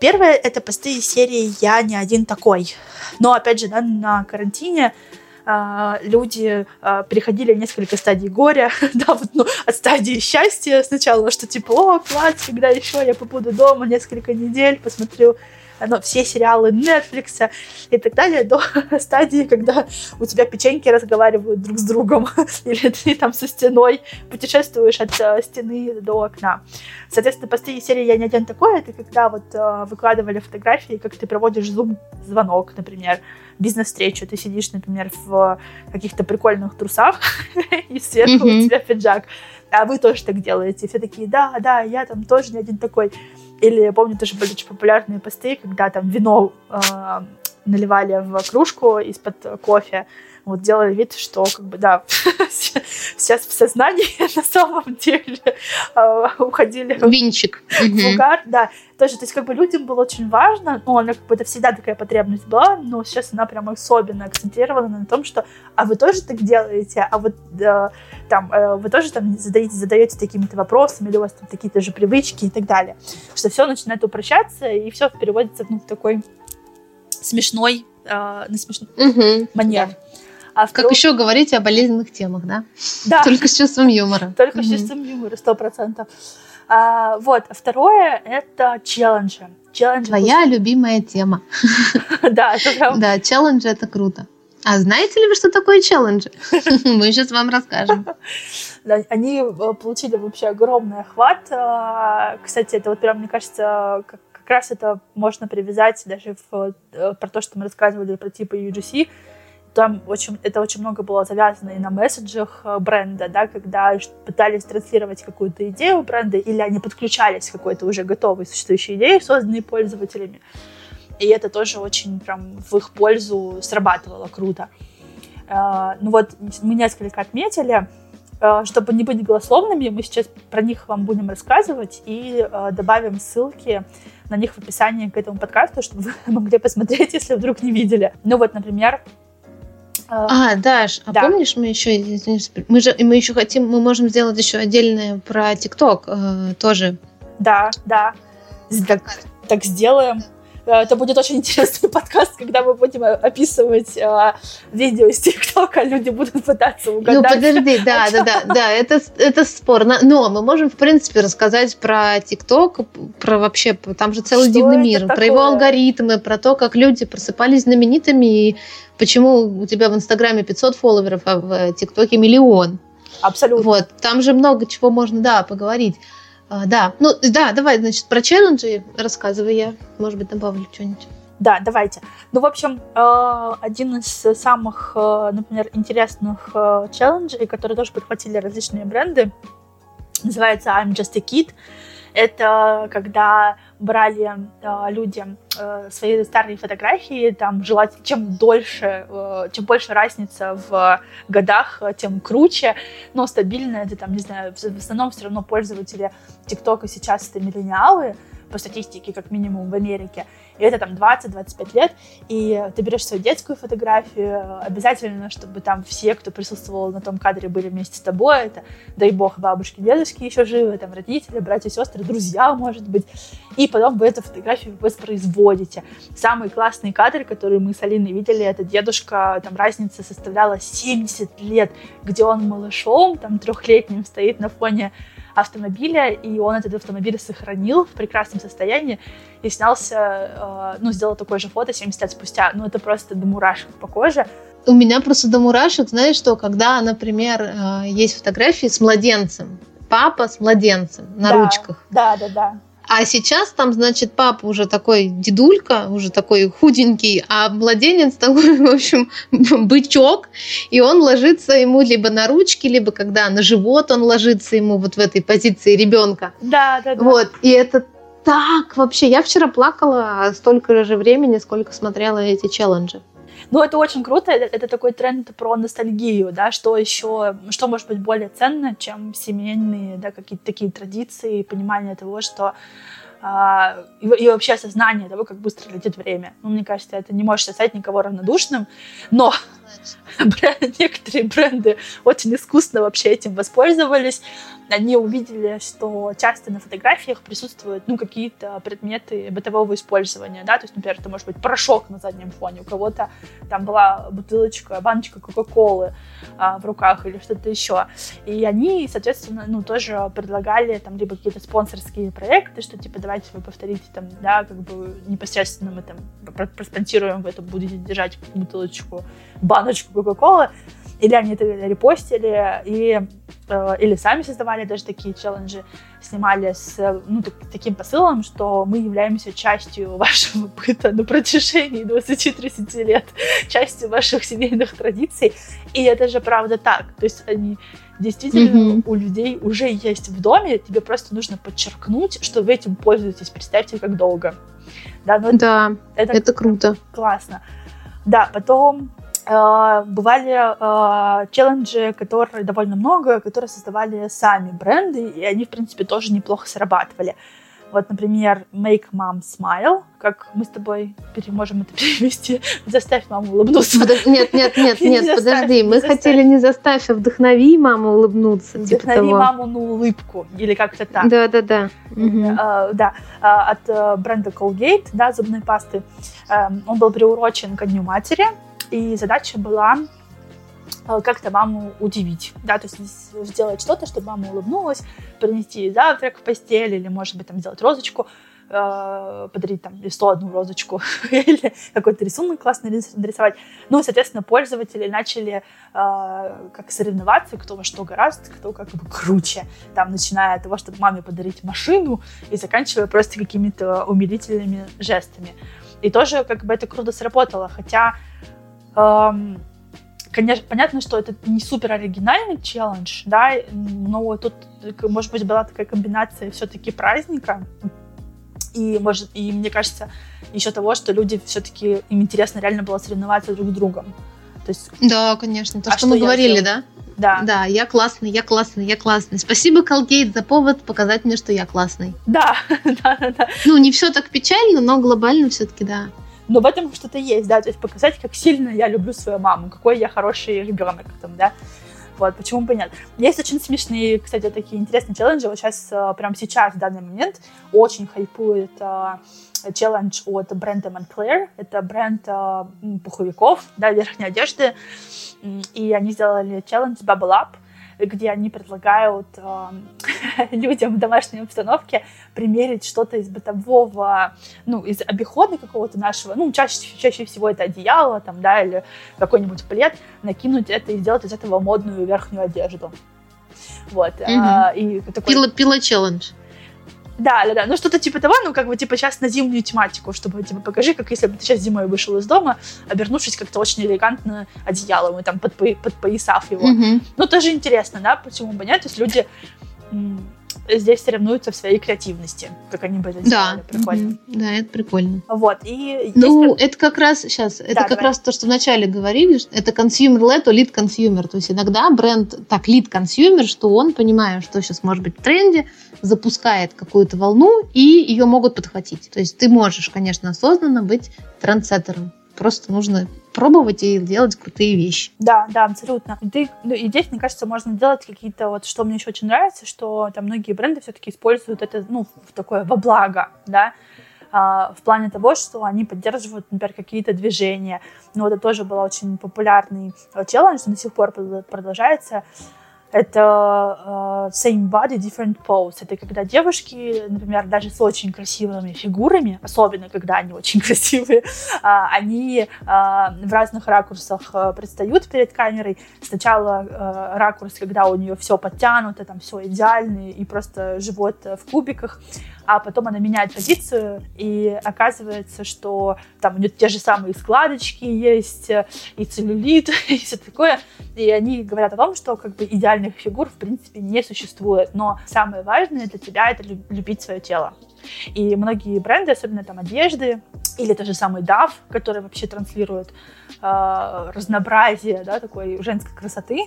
Первое — это посты из серии «Я не один такой». Но, опять же, да, на карантине Uh, люди uh, переходили несколько стадий горя, да, вот, ну, от стадии счастья сначала, что типа, о, класс, когда еще я побуду дома несколько недель, посмотрю ну, все сериалы Netflix и так далее, до стадии, когда у тебя печеньки разговаривают друг с другом, или ты там со стеной путешествуешь от uh, стены до окна. Соответственно, посты серии «Я не один такой» — это когда вот uh, выкладывали фотографии, как ты проводишь зум-звонок, например, бизнес-встречу, ты сидишь, например, в каких-то прикольных трусах, и сверху у тебя пиджак, а вы тоже так делаете. Все такие, да, да, я там тоже не один такой. Или я помню, тоже были очень популярные посты, когда там вино э, наливали в кружку из-под кофе, вот делали вид, что как бы, да, сейчас в сознании на самом деле а, уходили Винчик. в угар, да. Тоже, то есть как бы людям было очень важно, ну, она как бы это всегда такая потребность была, но сейчас она прям особенно акцентирована на том, что а вы тоже так делаете, а вот э, там э, вы тоже там задаете, задаете такими-то вопросами, или у вас там какие-то же привычки и так далее. Что все начинает упрощаться, и все переводится ну, в такой смешной, э, на смешной угу, манер. Да. А второй... Как еще говорить о болезненных темах, да? Да. Только с чувством юмора. Только угу. с чувством юмора, сто процентов. А, вот, второе — это челленджи. челленджи Твоя пусть... любимая тема. Да, это прям... Да, челленджи — это круто. А знаете ли вы, что такое челленджи? Мы сейчас вам расскажем. Да, они э, получили вообще огромный охват. А, кстати, это вот прям, мне кажется, как, как раз это можно привязать даже в, э, про то, что мы рассказывали про типы UGC, там очень, это очень много было завязано и на месседжах э, бренда, да, когда пытались транслировать какую-то идею бренда, или они подключались к какой-то уже готовой существующей идее, созданной пользователями. И это тоже очень прям в их пользу срабатывало круто. Э, ну вот мы несколько отметили, э, чтобы не быть голословными, мы сейчас про них вам будем рассказывать и добавим ссылки на них в описании к этому подкасту, чтобы вы могли посмотреть, если вдруг не видели. Ну вот, например, а, Даш, а да. помнишь, мы еще, мы же, мы еще хотим, мы можем сделать еще отдельное про ТикТок э, тоже. Да, да. Так, так сделаем. Э, это будет очень интересный подкаст, когда мы будем описывать э, видео из ТикТока, люди будут пытаться угадать. Ну, подожди, да, да, да, да, это, это спорно. Но мы можем, в принципе, рассказать про ТикТок, про вообще, там же целый Что дивный мир, такое? про его алгоритмы, про то, как люди просыпались знаменитыми и Почему у тебя в Инстаграме 500 фолловеров, а в ТикТоке миллион? Абсолютно. Вот, там же много чего можно, да, поговорить. А, да, ну да, давай, значит, про челленджи рассказывай я, может быть, добавлю что-нибудь. Да, давайте. Ну, в общем, э, один из самых, э, например, интересных э, челленджей, которые тоже подхватили различные бренды, называется I'm Just a Kid. Это когда брали э, люди э, свои старые фотографии, там желать, чем дольше, э, чем больше разница в годах, тем круче, но стабильно это там, не знаю, в, в основном все равно пользователи ТикТока сейчас это миллениалы, по статистике, как минимум в Америке, и это там 20-25 лет, и ты берешь свою детскую фотографию, обязательно, чтобы там все, кто присутствовал на том кадре, были вместе с тобой, это, дай бог, бабушки, дедушки еще живы, там родители, братья, сестры, друзья, может быть, и потом вы эту фотографию воспроизводите. Самый классный кадр, который мы с Алиной видели, это дедушка, там разница составляла 70 лет, где он малышом, там трехлетним стоит на фоне автомобиля, и он этот автомобиль сохранил в прекрасном состоянии и снялся, э, ну, сделал такое же фото 70 лет спустя. Ну, это просто до мурашек по коже. У меня просто до мурашек, знаешь что, когда, например, э, есть фотографии с младенцем, папа с младенцем на да, ручках. Да, да, да. А сейчас там, значит, папа уже такой дедулька, уже такой худенький, а младенец такой, в общем, бычок, и он ложится ему либо на ручки, либо когда на живот он ложится ему вот в этой позиции ребенка. Да, да, да. Вот, и это так вообще. Я вчера плакала столько же времени, сколько смотрела эти челленджи. Ну, это очень круто, это, это такой тренд про ностальгию, да, что еще, что может быть более ценно, чем семейные, да, какие-то такие традиции, понимание того, что а, и, и вообще осознание того, как быстро летит время. Ну, мне кажется, это не может оставить никого равнодушным, но некоторые бренды очень искусно вообще этим воспользовались. Они увидели, что часто на фотографиях присутствуют ну, какие-то предметы бытового использования. Да? То есть, например, это может быть порошок на заднем фоне, у кого-то там была бутылочка, баночка Кока-Колы а, в руках или что-то еще. И они, соответственно, ну, тоже предлагали там либо какие-то спонсорские проекты, что типа давайте вы повторите там, да, как бы непосредственно мы там проспонсируем, вы это будете держать бутылочку, баночку Кока-Колы, или они это репостили, и, э, или сами создавали даже такие челленджи, снимали с ну, так, таким посылом, что мы являемся частью вашего быта на протяжении 20-30 лет, частью ваших семейных традиций. И это же правда так. То есть они действительно mm-hmm. у людей уже есть в доме, тебе просто нужно подчеркнуть, что вы этим пользуетесь. Представьте, как долго. Да, но да это, это круто. Классно. Да, потом бывали э, челленджи, которые довольно много, которые создавали сами бренды, и они, в принципе, тоже неплохо срабатывали. Вот, например, Make Mom Smile, как мы с тобой можем это перевести, заставь маму улыбнуться. Подож... Нет, нет, нет, нет, не подожди, мы заставь. хотели не заставь, а вдохнови маму улыбнуться. Вдохнови типа маму на улыбку, или как-то так. Да, да, да. Uh, да, uh, от uh, бренда Colgate, да, зубной пасты. Эм, он был приурочен ко Дню матери, и задача была э, как-то маму удивить, да, то есть сделать что-то, чтобы мама улыбнулась, принести завтрак в постель или, может быть, там сделать розочку, э, подарить там или одну розочку или какой-то рисунок классный нарисовать. Ну, соответственно, пользователи начали э, как соревноваться, кто во что гораздо, кто как бы круче. Там, начиная от того, чтобы маме подарить машину и заканчивая просто какими-то умилительными жестами. И тоже как бы это круто сработало, хотя Конечно, понятно, что это не супер оригинальный челлендж, да, но тут, может быть, была такая комбинация все-таки праздника, и, может, и мне кажется, еще того, что люди все-таки, им интересно реально было соревноваться друг с другом. То есть, да, конечно, то, а что, что мы говорили, да? Да. Да, я классный, я классный, я классный. Спасибо, Колгейт, за повод показать мне, что я классный. Да, да, да, да. Ну, не все так печально, но глобально все-таки да но в этом что-то есть, да, то есть показать, как сильно я люблю свою маму, какой я хороший ребенок, там, да, вот, почему бы. Есть очень смешные, кстати, такие интересные челленджи, вот сейчас, э, прямо сейчас, в данный момент, очень хайпует uh, челлендж от бренда Moncler, это бренд uh, пуховиков, да, верхней одежды, и они сделали челлендж Bubble Up, где они предлагают э, людям в домашней обстановке примерить что-то из бытового, ну, из обихода какого-то нашего, ну, чаще, чаще всего это одеяло, там, да, или какой-нибудь плед, накинуть это и сделать из этого модную верхнюю одежду. Вот. Угу. А, и такой... Пила, пила челлендж. Да, да, да. Ну, что-то типа того, ну, как бы, типа, сейчас на зимнюю тематику, чтобы, типа, покажи, как если бы ты сейчас зимой вышел из дома, обернувшись как-то очень элегантно одеялом и там под, подпоясав его. Mm-hmm. Ну, тоже интересно, да, почему бы нет? То есть люди здесь соревнуются в своей креативности, как они бы это. Да, прикольно. Да, это прикольно. Вот, и... Ну, есть... это как раз, сейчас, это да, как давай. раз то, что вначале говорили, это consumer-led, то lead consumer. То есть иногда бренд так lead consumer, что он, понимая, что сейчас может быть в тренде, запускает какую-то волну, и ее могут подхватить. То есть ты можешь, конечно, осознанно быть трендсеттером. Просто нужно пробовать и делать крутые вещи. Да, да, абсолютно. Ты, ну, и здесь, мне кажется, можно делать какие-то вот, что мне еще очень нравится, что там многие бренды все-таки используют это, ну, в такое во благо, да, а, в плане того, что они поддерживают, например, какие-то движения. Ну, это тоже был очень популярный э, челлендж, до сих пор продолжается это э, same body, different pose. Это когда девушки, например, даже с очень красивыми фигурами, особенно когда они очень красивые, э, они э, в разных ракурсах э, предстают перед камерой. Сначала э, ракурс, когда у нее все подтянуто, там все идеально, и просто живот в кубиках а потом она меняет позицию, и оказывается, что там у нее те же самые складочки есть, и целлюлит, и все такое. И они говорят о том, что как бы идеальных фигур в принципе не существует, но самое важное для тебя это любить свое тело. И многие бренды, особенно там одежды, или тот же самый DAF, который вообще транслирует э, разнообразие да, такой женской красоты,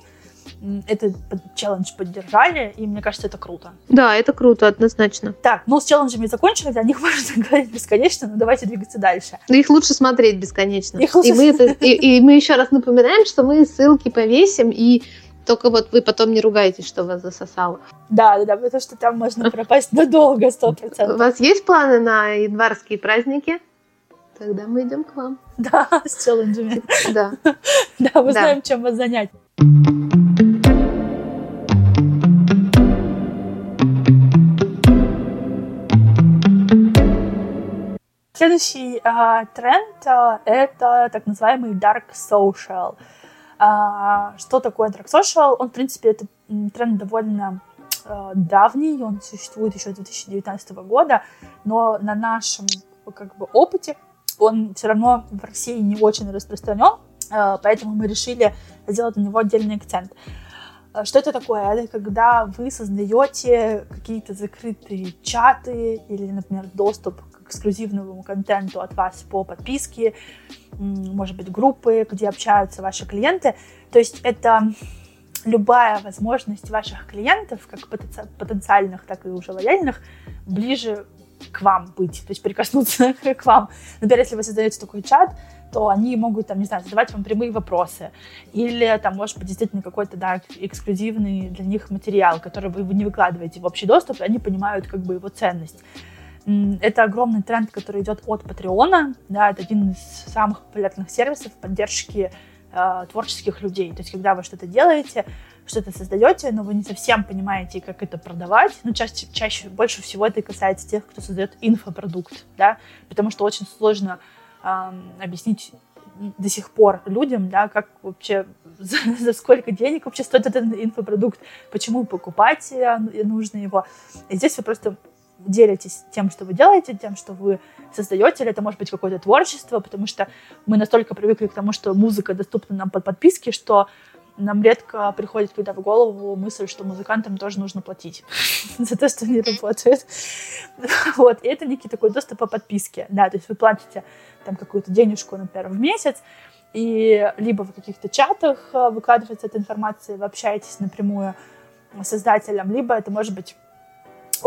этот челлендж поддержали, и мне кажется, это круто. Да, это круто, однозначно. Так, ну с челленджами закончили, о них можно говорить бесконечно, но давайте двигаться дальше. Но их лучше смотреть бесконечно. Их лучше... и, мы это, и, и мы еще раз напоминаем, что мы ссылки повесим, и только вот вы потом не ругаетесь, что вас засосало. Да, да, да, потому что там можно пропасть надолго, сто процентов. У вас есть планы на январские праздники? Тогда мы идем к вам. Да, с челленджами. Да. Да, мы знаем, чем вас занять. Следующий э, тренд э, это так называемый dark social. Э, что такое dark social? Он, в принципе, это тренд довольно э, давний, он существует еще с 2019 года, но на нашем как бы опыте он все равно в России не очень распространен, э, поэтому мы решили сделать на него отдельный акцент. Что это такое? Это когда вы создаете какие-то закрытые чаты или, например, доступ эксклюзивному контенту от вас по подписке, может быть, группы, где общаются ваши клиенты. То есть это любая возможность ваших клиентов, как потенциальных, так и уже лояльных, ближе к вам быть, то есть прикоснуться к вам. Например, если вы создаете такой чат, то они могут, там, не знаю, задавать вам прямые вопросы. Или там, может быть, действительно какой-то, да, эксклюзивный для них материал, который вы не выкладываете в общий доступ, и они понимают как бы его ценность. Это огромный тренд, который идет от Патреона. Да, это один из самых популярных сервисов поддержки э, творческих людей. То есть, когда вы что-то делаете, что-то создаете, но вы не совсем понимаете, как это продавать. Ну, чаще, чаще больше всего это касается тех, кто создает инфопродукт, да, потому что очень сложно объяснить до сих пор людям, да, как вообще, за, за сколько денег вообще стоит этот инфопродукт, почему покупать э, нужно его. И здесь вы просто делитесь тем, что вы делаете, тем, что вы создаете, или это может быть какое-то творчество, потому что мы настолько привыкли к тому, что музыка доступна нам под подписки, что нам редко приходит когда в голову мысль, что музыкантам тоже нужно платить за то, что они работают. Вот, и это некий такой доступ по подписке, да, то есть вы платите там какую-то денежку, например, в месяц, и либо в каких-то чатах э, выкладывается эта информация, вы общаетесь напрямую с создателем, либо это может быть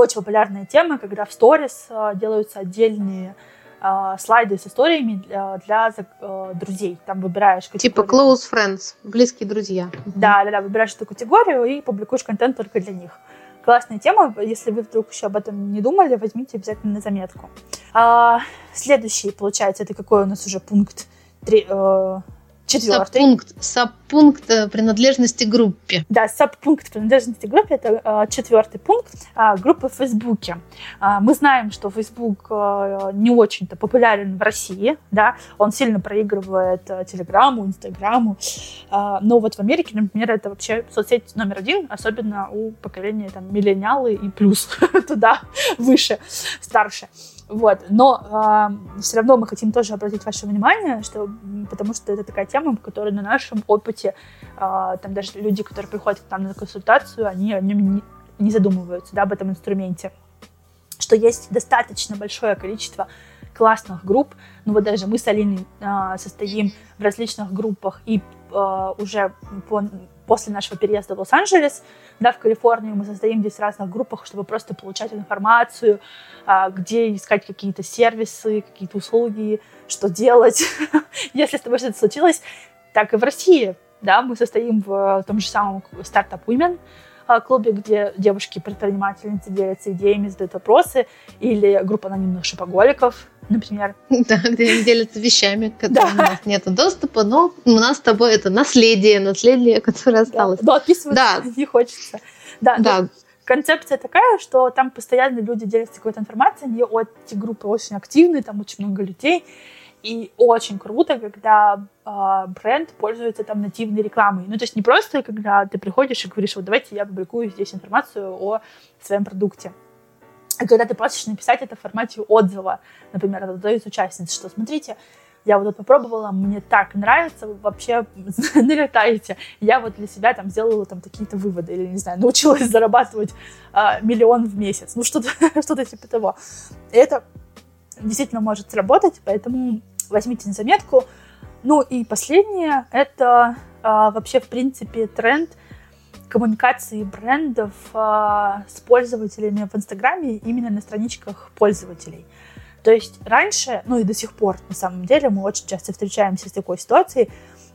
очень популярная тема, когда в сторис э, делаются отдельные э, слайды с историями для, для э, друзей. Там выбираешь Типа close friends, близкие друзья. Да, да, да, выбираешь эту категорию и публикуешь контент только для них. Классная тема. Если вы вдруг еще об этом не думали, возьмите обязательно на заметку. А, следующий, получается, это какой у нас уже пункт? Три, э, Четвертый. Сабпункт, сабпункт э, принадлежности группе. Да, сабпункт принадлежности группе это э, четвертый пункт э, группы в Фейсбуке. Э, мы знаем, что Фейсбук э, не очень-то популярен в России, да, он сильно проигрывает э, Телеграму, Инстаграму, э, но вот в Америке, например, это вообще соцсеть номер один, особенно у поколения там миллениалы и плюс туда выше, старше. Вот. Но э, все равно мы хотим тоже обратить ваше внимание, что, потому что это такая тема, которая на нашем опыте, э, там даже люди, которые приходят к нам на консультацию, они о нем не, не задумываются да, об этом инструменте. Что есть достаточно большое количество классных групп. Ну вот даже мы с Алиной э, состоим в различных группах и э, уже по после нашего переезда в Лос-Анджелес, да, в Калифорнию, мы состоим здесь в разных группах, чтобы просто получать информацию, а, где искать какие-то сервисы, какие-то услуги, что делать, если с тобой что-то случилось. Так и в России, да, мы состоим в том же самом Startup Women, а, клубе, где девушки-предпринимательницы делятся идеями, задают вопросы, или группа анонимных шопоголиков, например. Да, где они делятся вещами, к которым да. у нас нет доступа, но у нас с тобой это наследие, наследие, которое осталось. Да, да не хочется. Да, да. Концепция такая, что там постоянно люди делятся какой-то информацией, они, эти группы очень активные, там очень много людей, и очень круто, когда э, бренд пользуется там нативной рекламой. Ну, то есть не просто, когда ты приходишь и говоришь, вот давайте я публикую здесь информацию о своем продукте. А когда ты просишь написать это в формате отзыва, например, от одной из участниц, что смотрите, я вот это попробовала, мне так нравится, вы вообще налетаете. Я вот для себя там сделала там какие-то выводы, или, не знаю, научилась зарабатывать а, миллион в месяц. Ну, что-то что типа того. И это действительно может сработать, поэтому возьмите на заметку. Ну и последнее, это а, вообще, в принципе, тренд коммуникации брендов а, с пользователями в Инстаграме именно на страничках пользователей. То есть раньше, ну и до сих пор, на самом деле, мы очень часто встречаемся с такой ситуацией,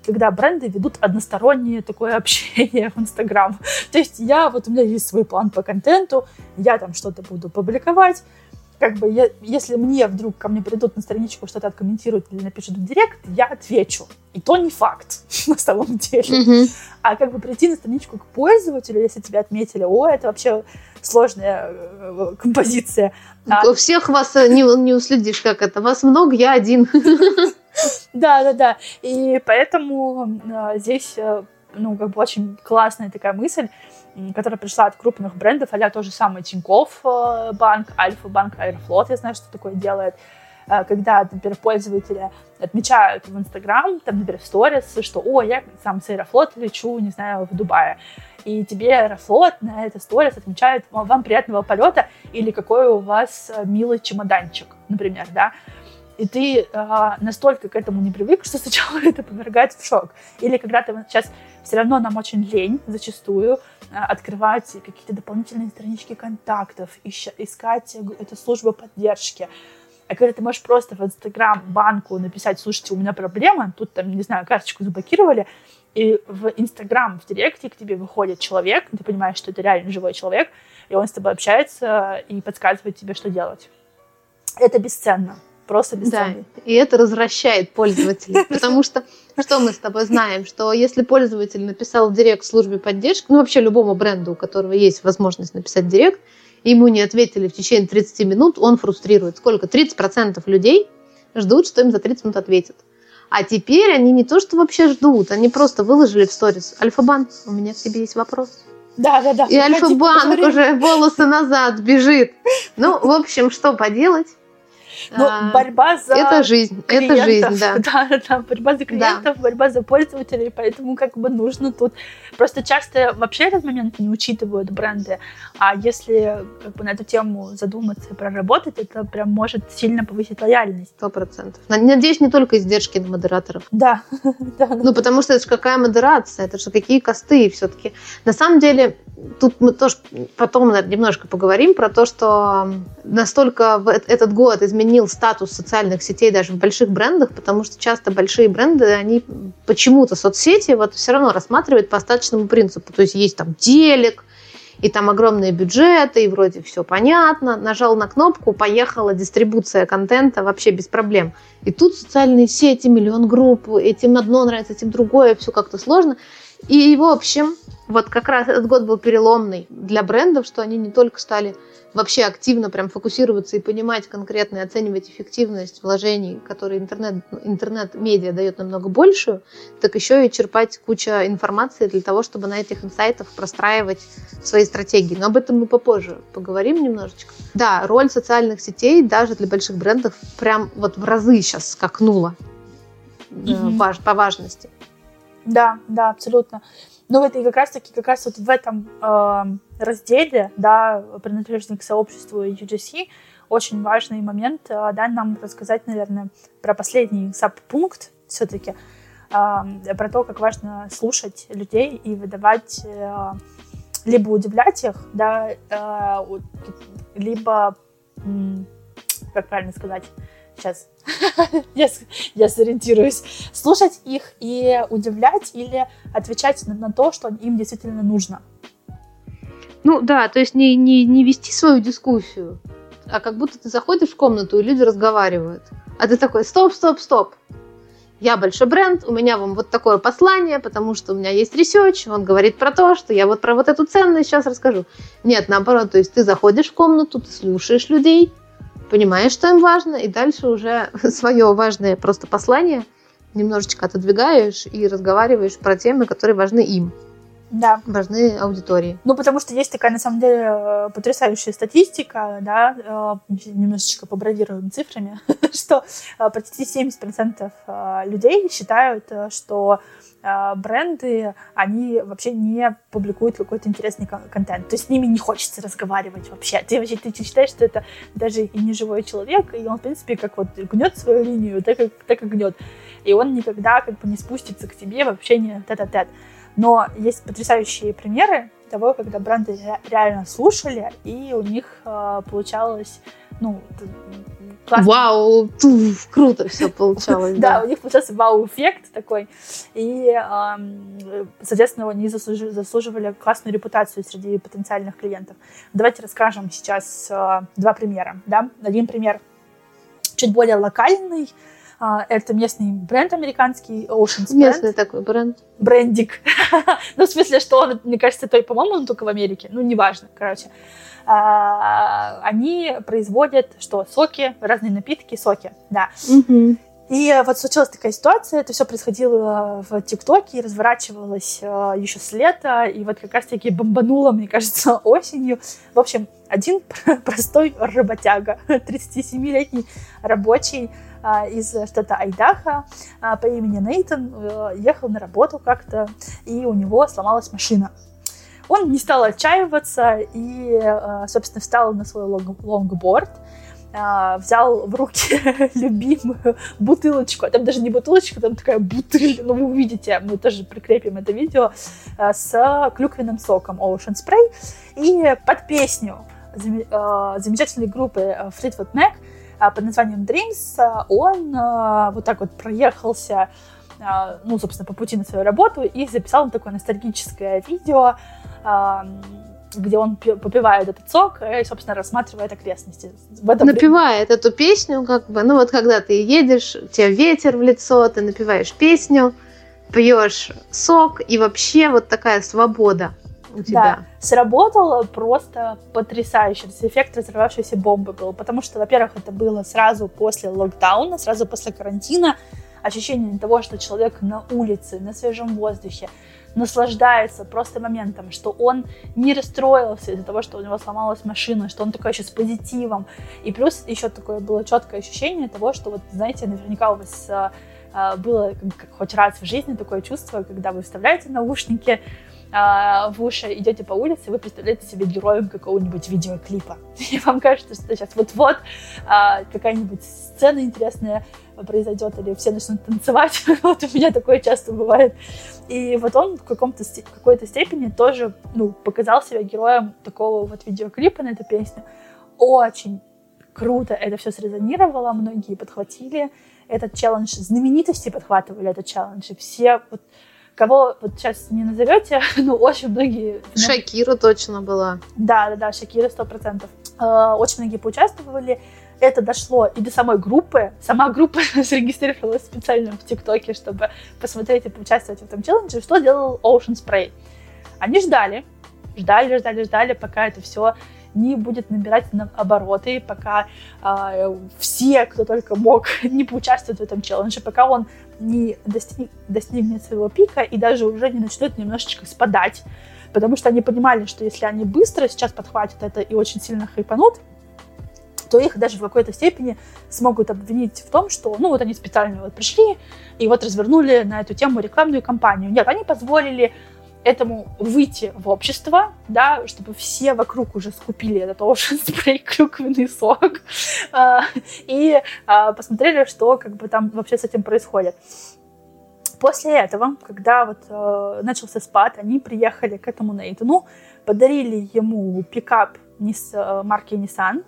когда бренды ведут одностороннее такое общение в Инстаграм. То есть я, вот у меня есть свой план по контенту, я там что-то буду публиковать, как бы, я, если мне вдруг ко мне придут на страничку, что-то откомментируют или напишут в директ, я отвечу. И то не факт на самом деле. Mm-hmm. А как бы прийти на страничку к пользователю, если тебя отметили, о, это вообще сложная э, композиция. А... У всех вас э, не, не уследишь, как это. Вас много, я один. Да, да, да. И поэтому э, здесь, ну, как бы очень классная такая мысль которая пришла от крупных брендов, а то же самое Тинькофф э, банк, Альфа банк, Аэрофлот, я знаю, что такое делает. а, когда, например, пользователи отмечают в Инстаграм, там, например, в сторис, что, о, я сам с Аэрофлота лечу, не знаю, в Дубае, и тебе Аэрофлот на это сторис отмечает, вам приятного полета, или какой у вас э, милый чемоданчик, например, да, и ты э, настолько к этому не привык, что сначала это повергает в шок. Или когда ты сейчас все равно нам очень лень зачастую э, открывать какие-то дополнительные странички контактов, искать эту службу поддержки. А когда ты можешь просто в Инстаграм банку написать, слушайте, у меня проблема, тут там, не знаю, карточку заблокировали, и в Инстаграм, в Директе к тебе выходит человек, ты понимаешь, что это реально живой человек, и он с тобой общается и подсказывает тебе, что делать. Это бесценно просто бесценный. Да, и это развращает пользователей, потому что что мы с тобой знаем, что если пользователь написал в директ службе поддержки, ну вообще любому бренду, у которого есть возможность написать директ, ему не ответили в течение 30 минут, он фрустрирует. Сколько? 30% людей ждут, что им за 30 минут ответят. А теперь они не то, что вообще ждут, они просто выложили в сторис. Альфа-банк, у меня к тебе есть вопрос. Да, да, да. И Альфа-банк уже волосы назад бежит. Ну, в общем, что поделать? Ну, а, борьба за Это жизнь, клиентов. это жизнь, да. Да, да, борьба за клиентов, да. борьба за пользователей, поэтому как бы нужно тут... Просто часто вообще этот момент не учитывают бренды, а если как бы, на эту тему задуматься и проработать, это прям может сильно повысить лояльность. Сто процентов. Надеюсь, не только издержки на модераторов. Да. Ну, потому что это же какая модерация, это же какие косты все-таки. На самом деле, тут мы тоже потом наверное, немножко поговорим про то, что настолько этот год изменил статус социальных сетей даже в больших брендах, потому что часто большие бренды, они почему-то соцсети вот все равно рассматривают по остаточному принципу. То есть есть там телек, и там огромные бюджеты, и вроде все понятно. Нажал на кнопку, поехала дистрибуция контента вообще без проблем. И тут социальные сети, миллион групп, этим одно нравится, этим другое, все как-то сложно. И, в общем, вот как раз этот год был переломный для брендов, что они не только стали вообще активно прям фокусироваться и понимать конкретно и оценивать эффективность вложений, которые интернет, интернет-медиа дает намного большую, так еще и черпать куча информации для того, чтобы на этих инсайтах простраивать свои стратегии. Но об этом мы попозже поговорим немножечко. Да, роль социальных сетей даже для больших брендов прям вот в разы сейчас скакнула mm-hmm. по важности. Да, да, абсолютно. Ну вот и как раз-таки как раз вот в этом э, разделе, да, принадлежности к сообществу UGC, очень важный момент, э, да, нам рассказать, наверное, про последний саб-пункт все-таки, э, про то, как важно слушать людей и выдавать, э, либо удивлять их, да, э, либо, как правильно сказать, сейчас я, я сориентируюсь, слушать их и удивлять или отвечать на, на то, что им действительно нужно. Ну да, то есть не, не, не вести свою дискуссию, а как будто ты заходишь в комнату, и люди разговаривают. А ты такой, стоп, стоп, стоп. Я большой бренд, у меня вам вот такое послание, потому что у меня есть research, он говорит про то, что я вот про вот эту ценность сейчас расскажу. Нет, наоборот, то есть ты заходишь в комнату, ты слушаешь людей, понимаешь, что им важно, и дальше уже свое важное просто послание немножечко отодвигаешь и разговариваешь про темы, которые важны им. Да. Важны аудитории. Ну, потому что есть такая, на самом деле, э, потрясающая статистика, да, э, немножечко побравируем цифрами, что э, почти 70% людей считают, что а, бренды, они вообще не публикуют какой-то интересный контент. То есть с ними не хочется разговаривать вообще. Ты вообще ты, считаешь, что это даже и не живой человек, и он, в принципе, как вот гнет свою линию, так как, так и гнет. И он никогда как бы не спустится к тебе в общение тет-а-тет. Но есть потрясающие примеры того, когда бренды реально слушали, и у них э, получалось, ну, классно. Вау, туф, круто все получалось. Да, у них получался вау-эффект такой. И, соответственно, они заслуживали классную репутацию среди потенциальных клиентов. Давайте расскажем сейчас а, два примера. Да? Один пример чуть более локальный, это местный бренд американский, Ocean's. Местный такой бренд. Брендик. ну, в смысле, что он, мне кажется, то, по-моему, он только в Америке. Ну, неважно, короче. А, они производят что? Соки, разные напитки, соки, да. И вот случилась такая ситуация, это все происходило в ТикТоке разворачивалось э, еще с лета, и вот как раз-таки бомбануло, мне кажется, осенью. В общем, один простой работяга, 37-летний рабочий из штата Айдаха э, по имени Нейтан ехал на работу как-то, и у него сломалась машина. Он не стал отчаиваться и, собственно, встал на свой лонгборд, а, взял в руки любимую бутылочку, а там даже не бутылочка, там такая бутыль, ну вы увидите, мы тоже прикрепим это видео, а, с клюквенным соком Ocean Spray, и под песню а, замечательной группы Fleetwood Mac под названием Dreams он вот так вот проехался ну, собственно, по пути на свою работу и записал такое ностальгическое видео, где он попивает этот сок и, собственно, рассматривает окрестности. В этом... Напевает эту песню, как бы, ну вот когда ты едешь, у тебя ветер в лицо, ты напиваешь песню, пьешь сок, и вообще вот такая свобода у тебя. Да, сработало просто потрясающе. Эффект разорвавшейся бомбы был, потому что, во-первых, это было сразу после локдауна, сразу после карантина, ощущение того, что человек на улице, на свежем воздухе, наслаждается просто моментом, что он не расстроился из-за того, что у него сломалась машина, что он такой еще с позитивом. И плюс еще такое было четкое ощущение того, что вот, знаете, наверняка у вас а, а, было хоть раз в жизни такое чувство, когда вы вставляете наушники, в уши идете по улице, вы представляете себе героем какого-нибудь видеоклипа. И вам кажется, что сейчас вот-вот а, какая-нибудь сцена интересная произойдет, или все начнут танцевать. вот у меня такое часто бывает. И вот он в каком-то какой-то степени тоже ну, показал себя героем такого вот видеоклипа на эту песню. Очень круто это все срезонировало, многие подхватили этот челлендж, знаменитости подхватывали этот челлендж, и все вот Кого вот сейчас не назовете, ну, очень многие... Шакира точно была. Да, да, да, Шакира сто процентов. Э, очень многие поучаствовали. Это дошло и до самой группы. Сама группа зарегистрировалась специально в ТикТоке, чтобы посмотреть и поучаствовать в этом челлендже. Что делал Ocean Spray? Они ждали, ждали, ждали, ждали, пока это все не будет набирать на обороты, пока э, все, кто только мог, не поучаствуют в этом челлендже, пока он не достиг, достигнет своего пика и даже уже не начнет немножечко спадать. Потому что они понимали, что если они быстро сейчас подхватят это и очень сильно хайпанут, то их даже в какой-то степени смогут обвинить в том, что, ну, вот они специально вот пришли и вот развернули на эту тему рекламную кампанию. Нет, они позволили этому выйти в общество, да, чтобы все вокруг уже скупили этот ocean spray, клюквенный сок, а, и а, посмотрели, что как бы там вообще с этим происходит. После этого, когда вот э, начался спад, они приехали к этому Нейтану, подарили ему пикап э, марки Nissan,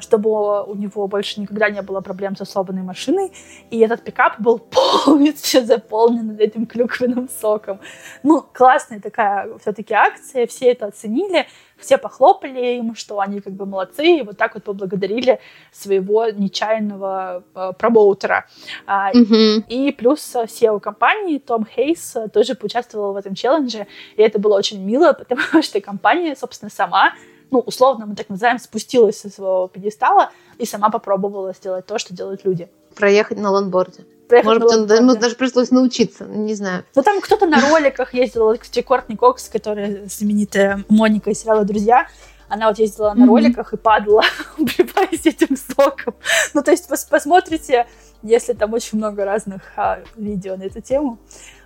чтобы у него больше никогда не было проблем с сломанной машиной. И этот пикап был полностью заполнен этим клюквенным соком. Ну, классная такая все-таки акция, все это оценили, все похлопали им, что они как бы молодцы, и вот так вот поблагодарили своего нечаянного э, промоутера. А, mm-hmm. И плюс SEO компании Том Хейс тоже поучаствовал в этом челлендже, и это было очень мило, потому что компания, собственно, сама ну, условно мы так называем, спустилась со своего пьедестала и сама попробовала сделать то, что делают люди. Проехать на лонборде. Проехать Может быть, он, ему даже пришлось научиться, не знаю. Ну, там кто-то на роликах ездил, кстати, Кортни Кокс, которая знаменитая Моника из сериала «Друзья», она вот ездила на mm-hmm. роликах и падала, убиваясь этим соком. Ну, то есть пос посмотрите, если там очень много разных а, видео на эту тему.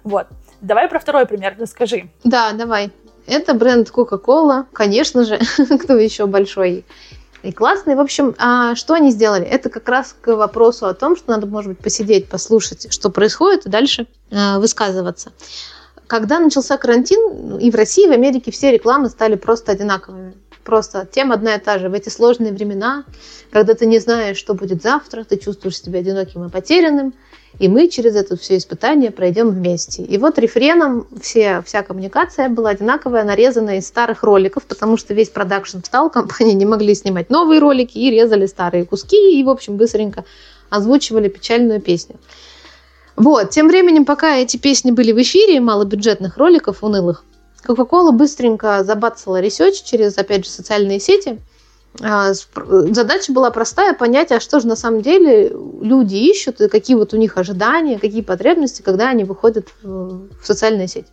Вот. Давай про второй пример расскажи. Да, давай. Это бренд Coca-Cola, конечно же, кто еще большой и классный. В общем, а что они сделали? Это как раз к вопросу о том, что надо, может быть, посидеть, послушать, что происходит, и дальше э, высказываться. Когда начался карантин, и в России, и в Америке все рекламы стали просто одинаковыми. Просто тема одна и та же. В эти сложные времена, когда ты не знаешь, что будет завтра, ты чувствуешь себя одиноким и потерянным, и мы через это все испытание пройдем вместе. И вот рефреном все, вся коммуникация была одинаковая, нарезанная из старых роликов, потому что весь продакшн встал, компании не могли снимать новые ролики и резали старые куски, и, в общем, быстренько озвучивали печальную песню. Вот, тем временем, пока эти песни были в эфире, малобюджетных роликов, унылых, Coca-Cola быстренько забацала research через, опять же, социальные сети задача была простая, понять, а что же на самом деле люди ищут, и какие вот у них ожидания, какие потребности, когда они выходят в социальные сети.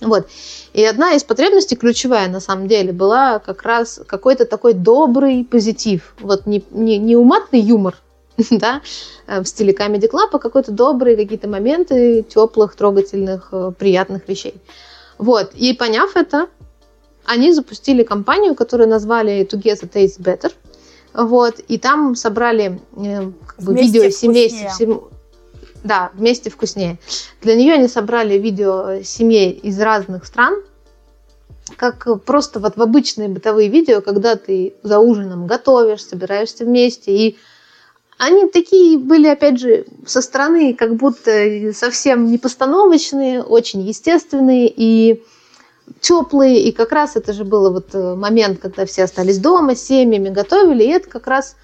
Вот. И одна из потребностей, ключевая на самом деле, была как раз какой-то такой добрый позитив. Вот не, не, не уматный юмор, да, э, в стиле Comedy Club, а какой-то добрый, какие-то моменты теплых, трогательных, э, приятных вещей. Вот. И поняв это, они запустили кампанию, которую назвали Together Taste Better. Вот, и там собрали э, как бы, видео семей, всем, да, вместе вкуснее. Для нее они собрали видео семей из разных стран, как просто вот в обычные бытовые видео, когда ты за ужином готовишь, собираешься вместе, и они такие были, опять же, со стороны как будто совсем не постановочные, очень естественные, и теплые, и как раз это же был вот э, момент, когда все остались дома, семьями готовили, и это как раз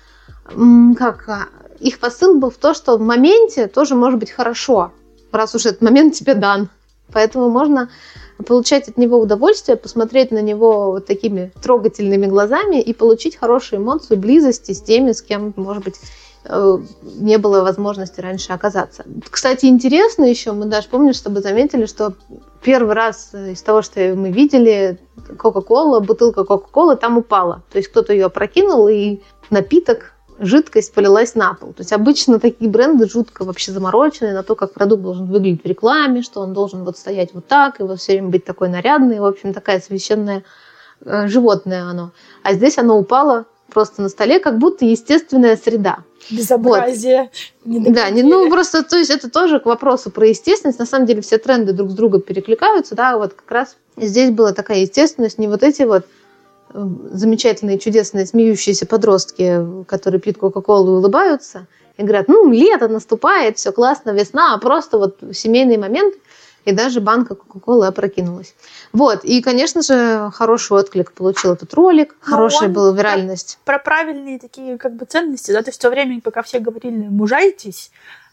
как а, их посыл был в то, что в моменте тоже может быть хорошо, раз уж этот момент тебе дан. Поэтому можно получать от него удовольствие, посмотреть на него вот такими трогательными глазами и получить хорошую эмоцию близости с теми, с кем, может быть, не было возможности раньше оказаться. Кстати, интересно еще, мы даже, помнишь, с тобой заметили, что первый раз из того, что мы видели, Кока-Кола, бутылка Кока-Колы там упала. То есть кто-то ее опрокинул, и напиток, жидкость полилась на пол. То есть обычно такие бренды жутко вообще замороченные на то, как продукт должен выглядеть в рекламе, что он должен вот стоять вот так, и вот все время быть такой нарядный. В общем, такая священная э, животное оно. А здесь оно упало просто на столе, как будто естественная среда. Безобразие. Вот. Да, не, ну просто, то есть это тоже к вопросу про естественность. На самом деле все тренды друг с другом перекликаются, да, вот как раз здесь была такая естественность, не вот эти вот э, замечательные, чудесные, смеющиеся подростки, которые пьют Кока-Колу и улыбаются, и говорят, ну, лето наступает, все классно, весна, а просто вот семейный момент, и даже банка Кока-Колы опрокинулась. Вот, и, конечно же, хороший отклик получил этот ролик, Но хорошая была виральность. Про, про правильные такие как бы ценности, да, то есть в то время, пока все говорили «мужайтесь»,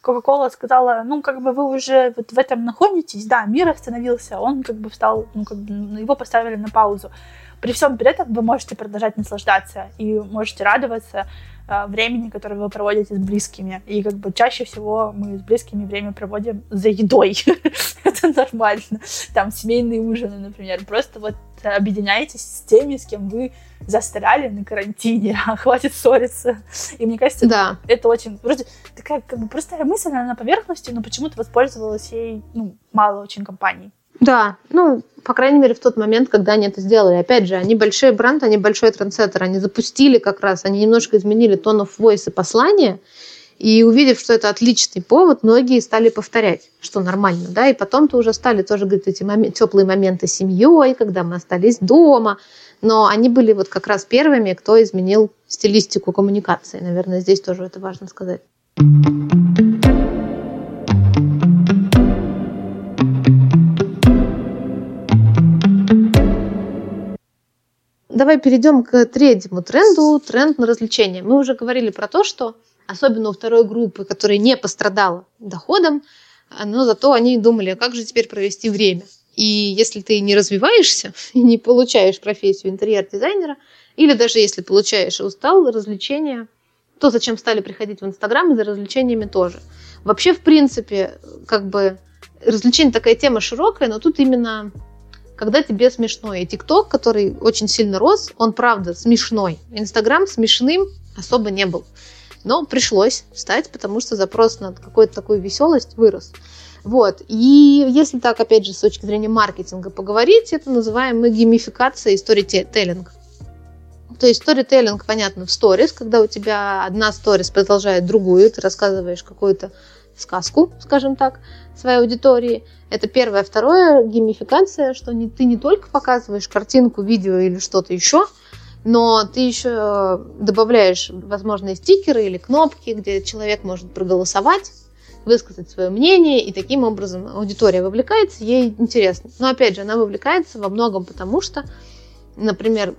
Кока-Кола сказала, ну, как бы вы уже вот в этом находитесь, да, мир остановился, он как бы встал, ну, как бы его поставили на паузу. При всем при этом вы можете продолжать наслаждаться и можете радоваться Э, времени, которое вы проводите с близкими. И как бы чаще всего мы с близкими время проводим за едой. Это нормально. Там семейные ужины, например. Просто вот объединяйтесь с теми, с кем вы застряли на карантине, а хватит ссориться. И мне кажется, да. это очень... Вроде такая как бы простая мысль, она на поверхности, но почему-то воспользовалась ей ну, мало очень компаний. Да, ну, по крайней мере, в тот момент, когда они это сделали. Опять же, они большой бренд, они большой трендсеттер, они запустили как раз, они немножко изменили tone of voice и послание, и увидев, что это отличный повод, многие стали повторять, что нормально, да, и потом-то уже стали тоже говорить эти момент, теплые моменты с семьей, когда мы остались дома, но они были вот как раз первыми, кто изменил стилистику коммуникации. Наверное, здесь тоже это важно сказать. давай перейдем к третьему тренду, тренд на развлечения. Мы уже говорили про то, что особенно у второй группы, которая не пострадала доходом, но зато они думали, а как же теперь провести время. И если ты не развиваешься и не получаешь профессию интерьер-дизайнера, или даже если получаешь и устал, развлечения, то зачем стали приходить в Инстаграм и за развлечениями тоже. Вообще, в принципе, как бы развлечение такая тема широкая, но тут именно когда тебе смешно. И ТикТок, который очень сильно рос, он правда смешной. Инстаграм смешным особо не был. Но пришлось стать, потому что запрос на какую-то такую веселость вырос. Вот. И если так, опять же, с точки зрения маркетинга поговорить, это называем мы геймификация и сторителлинг. То есть сторителлинг, понятно, в сторис, когда у тебя одна сторис продолжает другую, ты рассказываешь какую-то сказку, скажем так, своей аудитории. Это первое. Второе, геймификация, что не, ты не только показываешь картинку, видео или что-то еще, но ты еще добавляешь возможные стикеры или кнопки, где человек может проголосовать, высказать свое мнение, и таким образом аудитория вовлекается, ей интересно. Но опять же, она вовлекается во многом потому, что, например,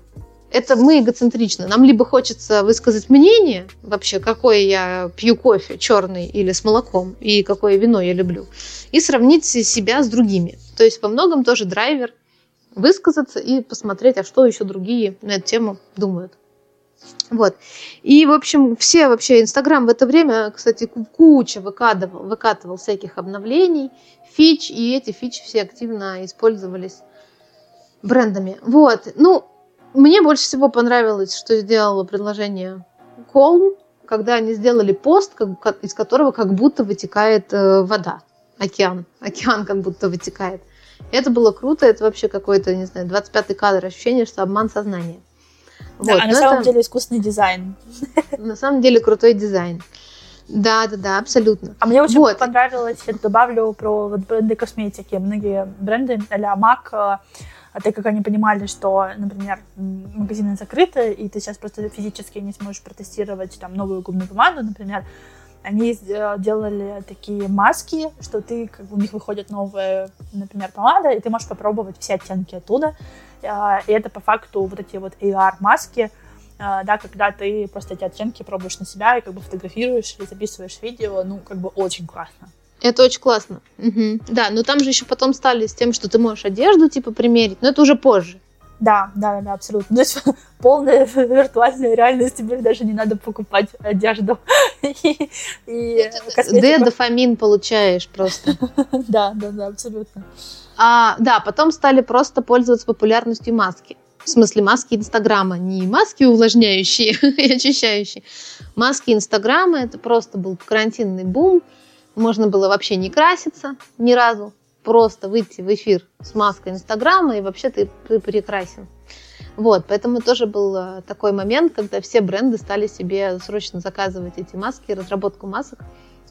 это мы эгоцентричны. Нам либо хочется высказать мнение вообще, какой я пью кофе, черный или с молоком, и какое вино я люблю, и сравнить себя с другими. То есть по многом тоже драйвер высказаться и посмотреть, а что еще другие на эту тему думают. Вот. И, в общем, все вообще, Инстаграм в это время, кстати, куча выкатывал, выкатывал всяких обновлений, фич, и эти фичи все активно использовались брендами. Вот. Ну, мне больше всего понравилось, что сделало предложение Колм, когда они сделали пост, как, из которого как будто вытекает э, вода, океан. Океан как будто вытекает. Это было круто, это вообще какой-то, не знаю, 25-й кадр, ощущение, что обман сознания. Да, вот, а на самом это, деле искусственный дизайн. На самом деле крутой дизайн. Да, да, да, абсолютно. А мне очень вот. понравилось, я добавлю про вот бренды косметики. Многие бренды а-ля MAC, а так как они понимали, что, например, магазины закрыты, и ты сейчас просто физически не сможешь протестировать там новую губную помаду, например, они делали такие маски, что ты, как бы у них выходит новая, например, помада, и ты можешь попробовать все оттенки оттуда. А, и это по факту вот эти вот AR-маски, а, да, когда ты просто эти оттенки пробуешь на себя и как бы фотографируешь или записываешь видео, ну, как бы очень классно. Это очень классно. Угу. Да, но там же еще потом стали с тем, что ты можешь одежду типа примерить, но это уже позже. Да, да, да, абсолютно. То есть полная виртуальная реальность, теперь даже не надо покупать одежду. и, и ну, дофамин получаешь просто. да, да, да, абсолютно. А, да, потом стали просто пользоваться популярностью маски. В смысле, маски Инстаграма. Не маски увлажняющие и очищающие. Маски Инстаграма. Это просто был карантинный бум. Можно было вообще не краситься ни разу. Просто выйти в эфир с маской Инстаграма, и вообще ты, ты прекрасен. Вот, поэтому тоже был э, такой момент, когда все бренды стали себе срочно заказывать эти маски, разработку масок.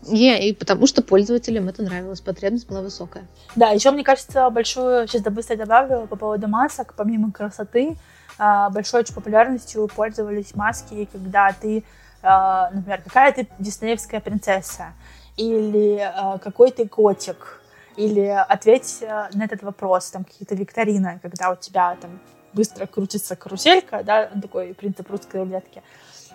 И, и потому что пользователям это нравилось, потребность была высокая. Да, еще, мне кажется, большую, сейчас быстро добавлю по поводу масок, помимо красоты, а, большой очень популярностью пользовались маски, когда ты, а, например, какая ты диснеевская принцесса, или какой ты котик, или ответь на этот вопрос, там какие-то викторины, когда у тебя там быстро крутится каруселька, да, такой принцип русской рулетки,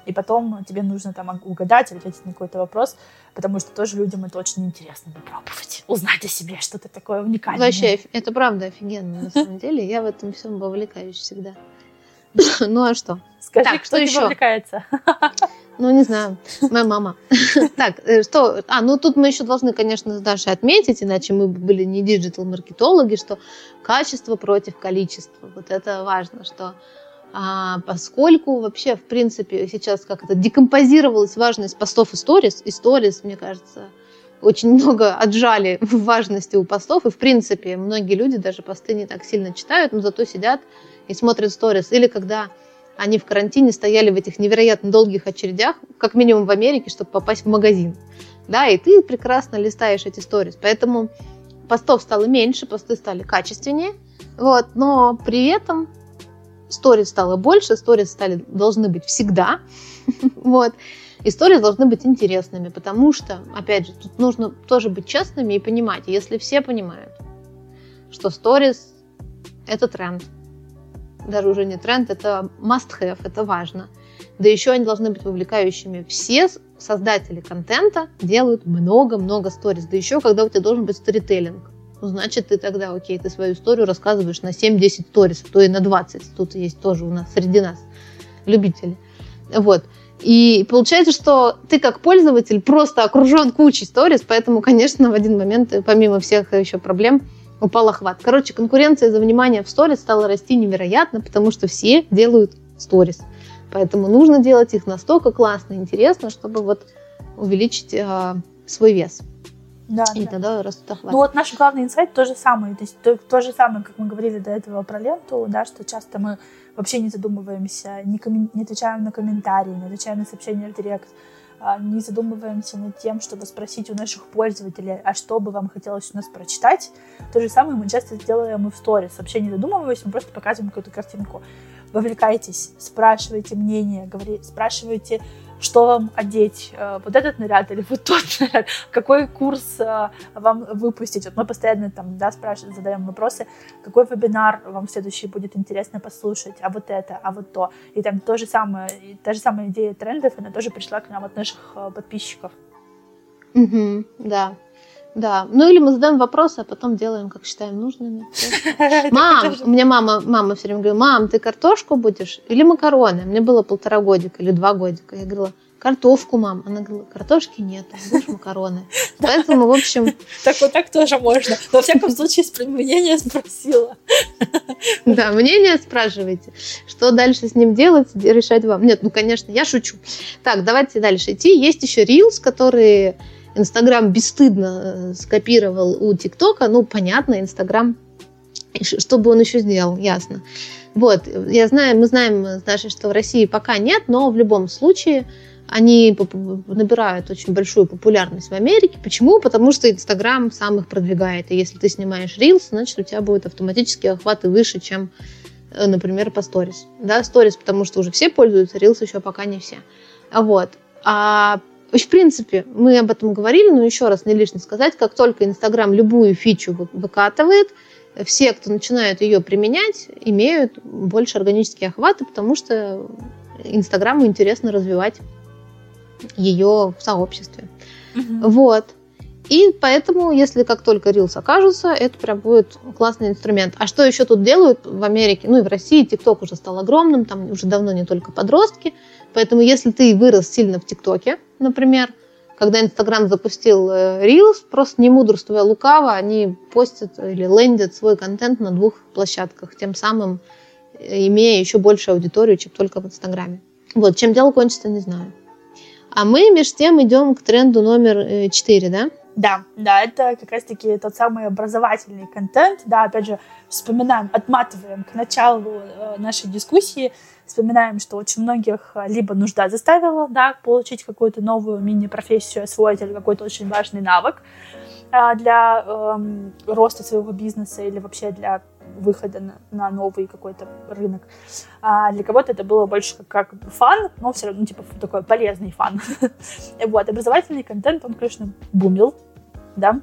и потом тебе нужно там угадать ответить на какой-то вопрос, потому что тоже людям это очень интересно попробовать, узнать о себе что-то такое уникальное. Вообще, это правда офигенно, на самом деле. Я в этом всем вовлекаюсь всегда. Ну а что? Скажи, так, кто еще вовлекается? Ну, не знаю, моя мама. Так, э, что? А, ну тут мы еще должны, конечно, Дашей отметить, иначе мы были не диджитал-маркетологи, что качество против количества. Вот это важно, что а, поскольку вообще, в принципе, сейчас как это декомпозировалась важность постов и сторис, и сторис, мне кажется, очень много отжали в важности у постов, и, в принципе, многие люди даже посты не так сильно читают, но зато сидят и смотрят сторис. Или когда они в карантине стояли в этих невероятно долгих очередях, как минимум в Америке, чтобы попасть в магазин. Да, и ты прекрасно листаешь эти сторис. Поэтому постов стало меньше, посты стали качественнее. Вот, но при этом сторис стало больше, сторис стали, должны быть всегда. вот. Истории должны быть интересными, потому что, опять же, тут нужно тоже быть честными и понимать, если все понимают, что сторис – это тренд, даже уже не тренд, это must-have, это важно. Да еще они должны быть вовлекающими. Все создатели контента делают много-много сторис. Да еще, когда у тебя должен быть сторителлинг. Ну, значит, ты тогда, окей, ты свою историю рассказываешь на 7-10 сторис, то и на 20. Тут есть тоже у нас, среди нас, любители. Вот. И получается, что ты как пользователь просто окружен кучей сторис, поэтому, конечно, в один момент, помимо всех еще проблем, упал охват. Короче, конкуренция за внимание в сторис стала расти невероятно, потому что все делают сторис. Поэтому нужно делать их настолько классно и интересно, чтобы вот увеличить э, свой вес. Да, и да. тогда растут охват. Ну вот наш главный инсайт то же самое. То есть то, то же самое, как мы говорили до этого про ленту, да, что часто мы вообще не задумываемся, не, коммен... не отвечаем на комментарии, не отвечаем на сообщения в директ. А, не задумываемся над тем, чтобы спросить у наших пользователей, а что бы вам хотелось у нас прочитать. То же самое мы часто делаем и в сторис. Вообще не задумываясь, мы просто показываем какую-то картинку. Вовлекайтесь, спрашивайте мнение, говори, спрашивайте что вам одеть, э, вот этот наряд или вот тот наряд, какой курс э, вам выпустить. Вот мы постоянно там, да, спрашиваем, задаем вопросы, какой вебинар вам следующий будет интересно послушать, а вот это, а вот то. И там то же самое, та же самая идея трендов, она тоже пришла к нам от наших э, подписчиков. Угу, да. Да, ну или мы задаем вопросы, а потом делаем, как считаем нужными. Мам, у меня мама, мама все время говорит, мам, ты картошку будешь или макароны? Мне было полтора годика или два годика. Я говорила, картошку, мам. Она говорила, картошки нет, будешь макароны. Поэтому, в общем... Так вот так тоже можно. Но, во всяком случае, мнение спросила. Да, мнение спрашивайте. Что дальше с ним делать, решать вам. Нет, ну, конечно, я шучу. Так, давайте дальше идти. Есть еще Reels, которые Инстаграм бесстыдно э, скопировал у ТикТока. Ну, понятно, Инстаграм, что бы он еще сделал, ясно. Вот, я знаю, мы знаем, Даша, что в России пока нет, но в любом случае они набирают очень большую популярность в Америке. Почему? Потому что Инстаграм сам их продвигает. И если ты снимаешь Reels, значит, у тебя будут автоматически охваты выше, чем, э, например, по Stories. Да, Stories, потому что уже все пользуются, Reels еще пока не все. Вот. А в принципе, мы об этом говорили, но еще раз не лишне сказать, как только Инстаграм любую фичу выкатывает, все, кто начинают ее применять, имеют больше органические охваты, потому что Инстаграму интересно развивать ее в сообществе. Угу. Вот. И поэтому, если как только Reels окажутся, это прям будет классный инструмент. А что еще тут делают в Америке? Ну и в России TikTok уже стал огромным, там уже давно не только подростки. Поэтому если ты вырос сильно в ТикТоке, например, когда Инстаграм запустил э, Reels, просто не мудрствуя лукаво, они постят или лендят свой контент на двух площадках, тем самым э, имея еще большую аудиторию, чем только в Инстаграме. Вот, чем дело кончится, не знаю. А мы, между тем, идем к тренду номер 4, э, да? Да, да, это как раз-таки тот самый образовательный контент. Да, опять же, вспоминаем, отматываем к началу нашей дискуссии – вспоминаем, что очень многих а, либо нужда заставила, да, получить какую-то новую мини-профессию, освоить или какой-то очень важный навык а, для эм, роста своего бизнеса или вообще для выхода на, на новый какой-то рынок. А для кого-то это было больше как, как фан, но все равно типа такой полезный фан. вот, образовательный контент, он, конечно, бумил, да,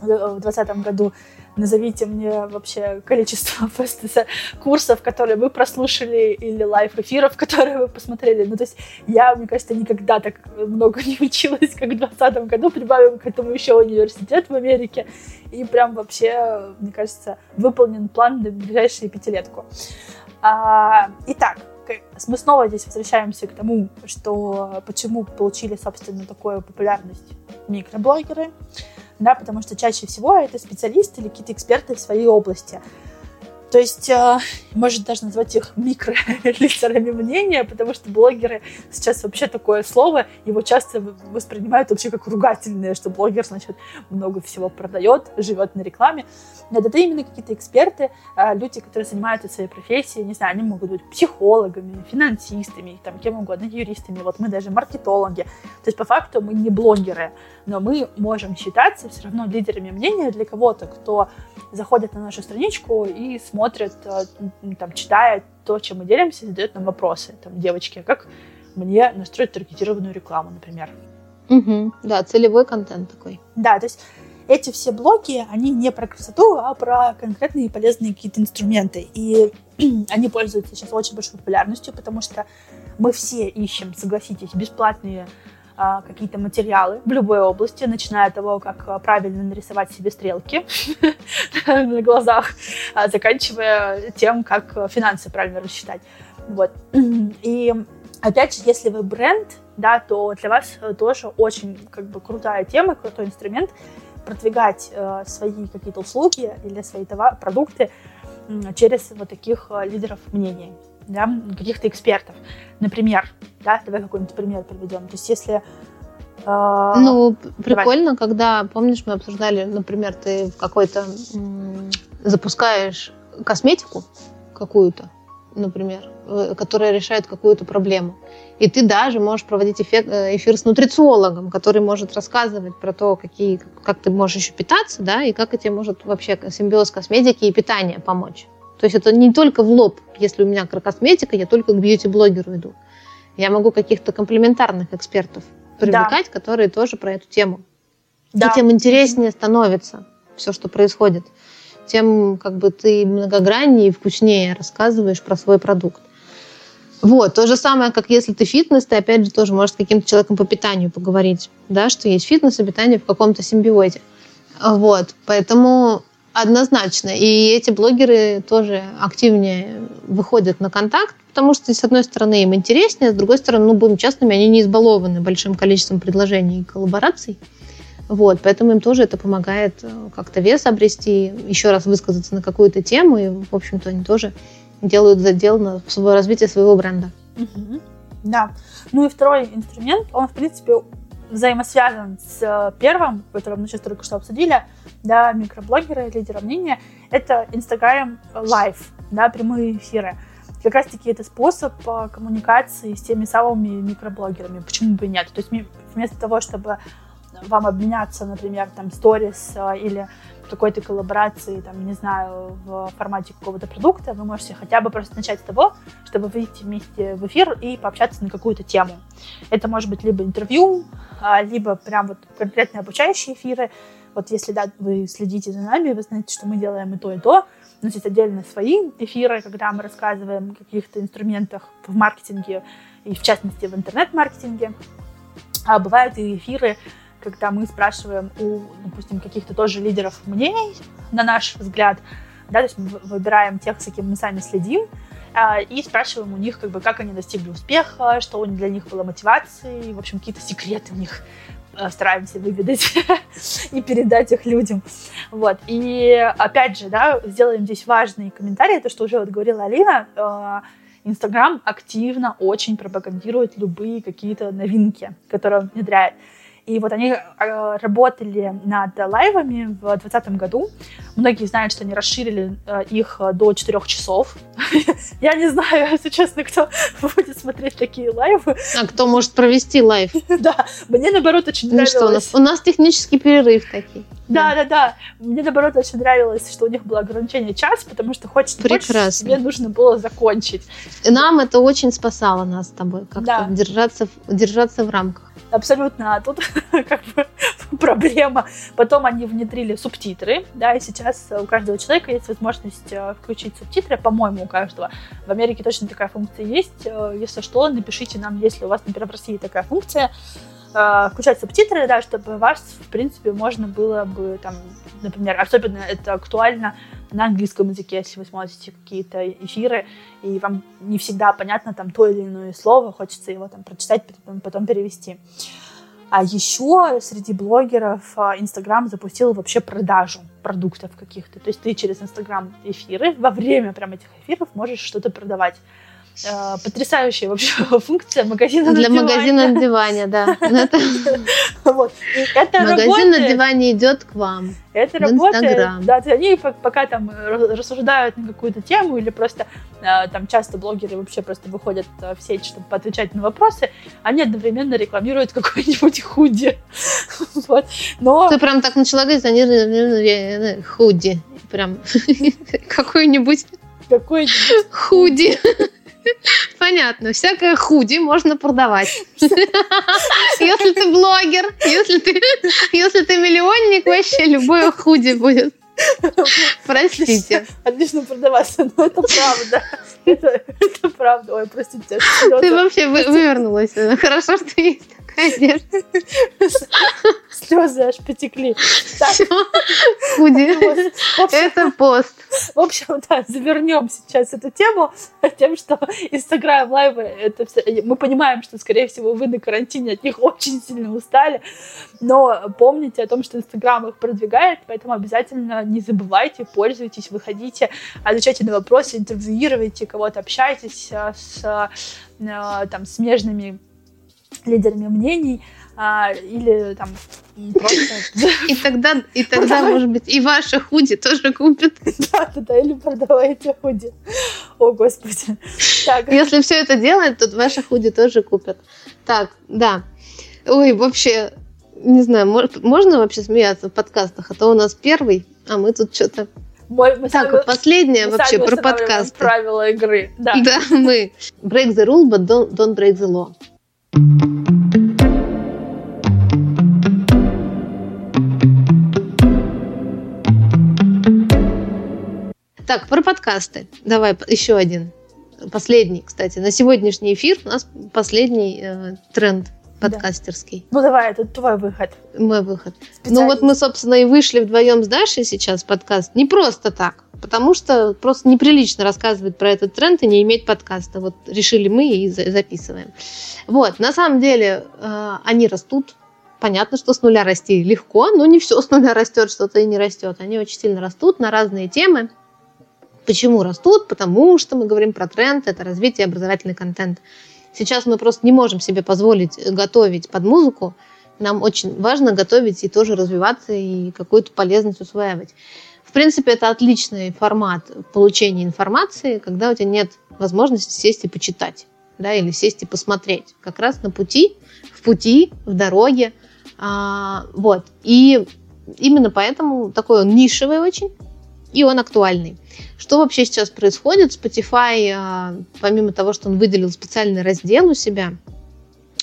в 2020 году назовите мне вообще количество просто курсов, которые вы прослушали, или лайв-эфиров, которые вы посмотрели. Ну, то есть я, мне кажется, никогда так много не училась, как в 2020 году. Прибавим к этому еще университет в Америке. И прям вообще, мне кажется, выполнен план на ближайшую пятилетку. А, итак, мы снова здесь возвращаемся к тому, что почему получили, собственно, такую популярность микроблогеры да, потому что чаще всего это специалисты или какие-то эксперты в своей области. То есть, э, может даже назвать их микролидерами мнения, потому что блогеры сейчас вообще такое слово, его часто воспринимают вообще как ругательное, что блогер, значит, много всего продает, живет на рекламе. Нет, это именно какие-то эксперты, э, люди, которые занимаются своей профессией, не знаю, они могут быть психологами, финансистами, там, кем угодно, юристами, вот мы даже маркетологи. То есть, по факту, мы не блогеры, но мы можем считаться все равно лидерами мнения для кого-то, кто заходит на нашу страничку и смотрит, э, там, читает то, чем мы делимся, задает нам вопросы. Там, девочки, как мне настроить таргетированную рекламу, например. Угу, да, целевой контент такой. Да, то есть эти все блоки, они не про красоту, а про конкретные полезные какие-то инструменты. И они пользуются сейчас очень большой популярностью, потому что мы все ищем, согласитесь, бесплатные а, какие-то материалы в любой области, начиная от того, как а, правильно нарисовать себе стрелки на глазах, а, заканчивая тем, как финансы правильно рассчитать. Вот. И опять же, если вы бренд, да, то для вас э, тоже очень как бы крутая тема, крутой инструмент продвигать э, свои какие-то услуги или свои товары, продукты э, через вот таких э, лидеров мнений да, каких-то экспертов. Например, да, давай какой-нибудь пример приведем. То есть если э, ну, прикольно, Давай. когда, помнишь, мы обсуждали, например, ты в какой-то запускаешь косметику какую-то, например, э, которая решает какую-то проблему. И ты даже можешь проводить эфир, э, эфир с нутрициологом, который может рассказывать про то, какие, как ты можешь еще питаться, да, и как это может вообще симбиоз косметики и питания помочь. То есть это не только в лоб. Если у меня косметика, я только к бьюти-блогеру иду. Я могу каких-то комплементарных экспертов привлекать, да. которые тоже про эту тему. Да. И тем интереснее становится все, что происходит. Тем как бы ты многограннее и вкуснее рассказываешь про свой продукт. Вот, то же самое, как если ты фитнес, ты опять же тоже можешь с каким-то человеком по питанию поговорить, да, что есть фитнес и питание в каком-то симбиозе. Вот, поэтому однозначно. И эти блогеры тоже активнее выходят на контакт, потому что, с одной стороны, им интереснее, с другой стороны, ну, будем честными, они не избалованы большим количеством предложений и коллабораций. Вот, поэтому им тоже это помогает э, как-то вес обрести, еще раз высказаться на какую-то тему, и, в общем-то, они тоже делают задел на развитие своего бренда. Угу. Да. Ну и второй инструмент, он, в принципе, взаимосвязан с э, первым, который мы сейчас только что обсудили, да, микроблогеры, лидеры мнения, это Instagram Live, да, прямые эфиры. Как раз-таки это способ э, коммуникации с теми самыми микроблогерами. Почему бы и нет? То есть вместо того, чтобы вам обменяться, например, там, сторис э, или какой-то коллаборации, там, не знаю, в формате какого-то продукта, вы можете хотя бы просто начать с того, чтобы выйти вместе в эфир и пообщаться на какую-то тему. Это может быть либо интервью, а, либо прям вот конкретные обучающие эфиры. Вот если да, вы следите за нами, вы знаете, что мы делаем и то, и то. У нас есть отдельно свои эфиры, когда мы рассказываем о каких-то инструментах в маркетинге и, в частности, в интернет-маркетинге. А бывают и эфиры, когда мы спрашиваем у, допустим, каких-то тоже лидеров мнений, на наш взгляд, да, то есть мы выбираем тех, с кем мы сами следим, а, и спрашиваем у них, как бы, как они достигли успеха, что для них было мотивацией, в общем, какие-то секреты у них а, стараемся выведать и передать их людям. Вот. И опять же, да, сделаем здесь важный комментарий, то, что уже вот говорила Алина, а, Инстаграм активно очень пропагандирует любые какие-то новинки, которые он внедряет. И вот они э, работали над лайвами в 2020 году. Многие знают, что они расширили э, их до 4 часов. Я не знаю, если честно, кто будет смотреть такие лайвы. А кто может провести лайв? Да, мне наоборот очень нравилось. Ну что, у нас, у нас технический перерыв такой. Да, да, да. Мне наоборот очень нравилось, что у них было ограничение час, потому что хочется Прекрасно. мне нужно было закончить. Нам это очень спасало нас с тобой, как-то да. держаться, держаться в рамках абсолютно а тут как бы проблема. Потом они внедрили субтитры, да, и сейчас у каждого человека есть возможность э, включить субтитры, по-моему, у каждого. В Америке точно такая функция есть. Э, если что, напишите нам, если у вас, например, в России такая функция. Э, включать субтитры, да, чтобы вас, в принципе, можно было бы, там, например, особенно это актуально на английском языке, если вы смотрите какие-то эфиры, и вам не всегда понятно там то или иное слово, хочется его там прочитать, потом, перевести. А еще среди блогеров а, Инстаграм запустил вообще продажу продуктов каких-то. То есть ты через Инстаграм эфиры, во время прям этих эфиров можешь что-то продавать. Э, потрясающая вообще функция магазина Для на магазина на диване, да. Вот. Магазин на диване идет к вам. Это работает. Да, они пока там рассуждают на какую-то тему или просто э, там часто блогеры вообще просто выходят э, в сеть, чтобы отвечать на вопросы, они одновременно рекламируют какой-нибудь худи. Вот. Но... Ты прям так начала говорить, они худи. Прям какой-нибудь какой-нибудь худи. Понятно. Всякое худи можно продавать. Если ты блогер, если ты, если ты миллионник, вообще любое худи будет. Простите. Отлично продаваться, но это правда. Это, это правда. Ой, простите. Ты вообще вывернулась. Хорошо, что есть одежды. Слезы аж потекли. Худи. Это пост. В общем, да, завернем сейчас эту тему тем, что Инстаграм лайвы, это все, мы понимаем, что, скорее всего, вы на карантине от них очень сильно устали, но помните о том, что Инстаграм их продвигает, поэтому обязательно не забывайте, пользуйтесь, выходите, отвечайте на вопросы, интервьюируйте кого-то, общайтесь э, с, э, там, смежными лидерами мнений, а, или там просто... И тогда, и тогда может быть, и ваши худи тоже купят. Да, да, да, или продавайте худи. О, Господи. Так. Если все это делать, то ваши худи тоже купят. Так, да. Ой, вообще, не знаю, можно вообще смеяться в подкастах, а то у нас первый, а мы тут что-то мы, мы так, сами, последнее мы вообще про подкасты. Правила игры. Да. да, мы. Break the rule, but don't, don't break the law. Так, про подкасты. Давай еще один. Последний, кстати. На сегодняшний эфир у нас последний э, тренд. подкастерский. Да. Ну давай, это твой выход. Мой выход. Ну вот мы, собственно, и вышли вдвоем с Дашей сейчас подкаст. Не просто так. Потому что просто неприлично рассказывать про этот тренд и не иметь подкаста. Вот решили мы и записываем. Вот, на самом деле э, они растут. Понятно, что с нуля расти легко, но не все с нуля растет, что-то и не растет. Они очень сильно растут на разные темы. Почему растут? Потому что мы говорим про тренд, это развитие образовательный контент. Сейчас мы просто не можем себе позволить готовить под музыку. Нам очень важно готовить и тоже развиваться, и какую-то полезность усваивать. В принципе, это отличный формат получения информации, когда у тебя нет возможности сесть и почитать, да, или сесть и посмотреть. Как раз на пути, в пути, в дороге. А, вот. И именно поэтому такой он нишевый очень, и он актуальный. Что вообще сейчас происходит? Spotify, а, помимо того, что он выделил специальный раздел у себя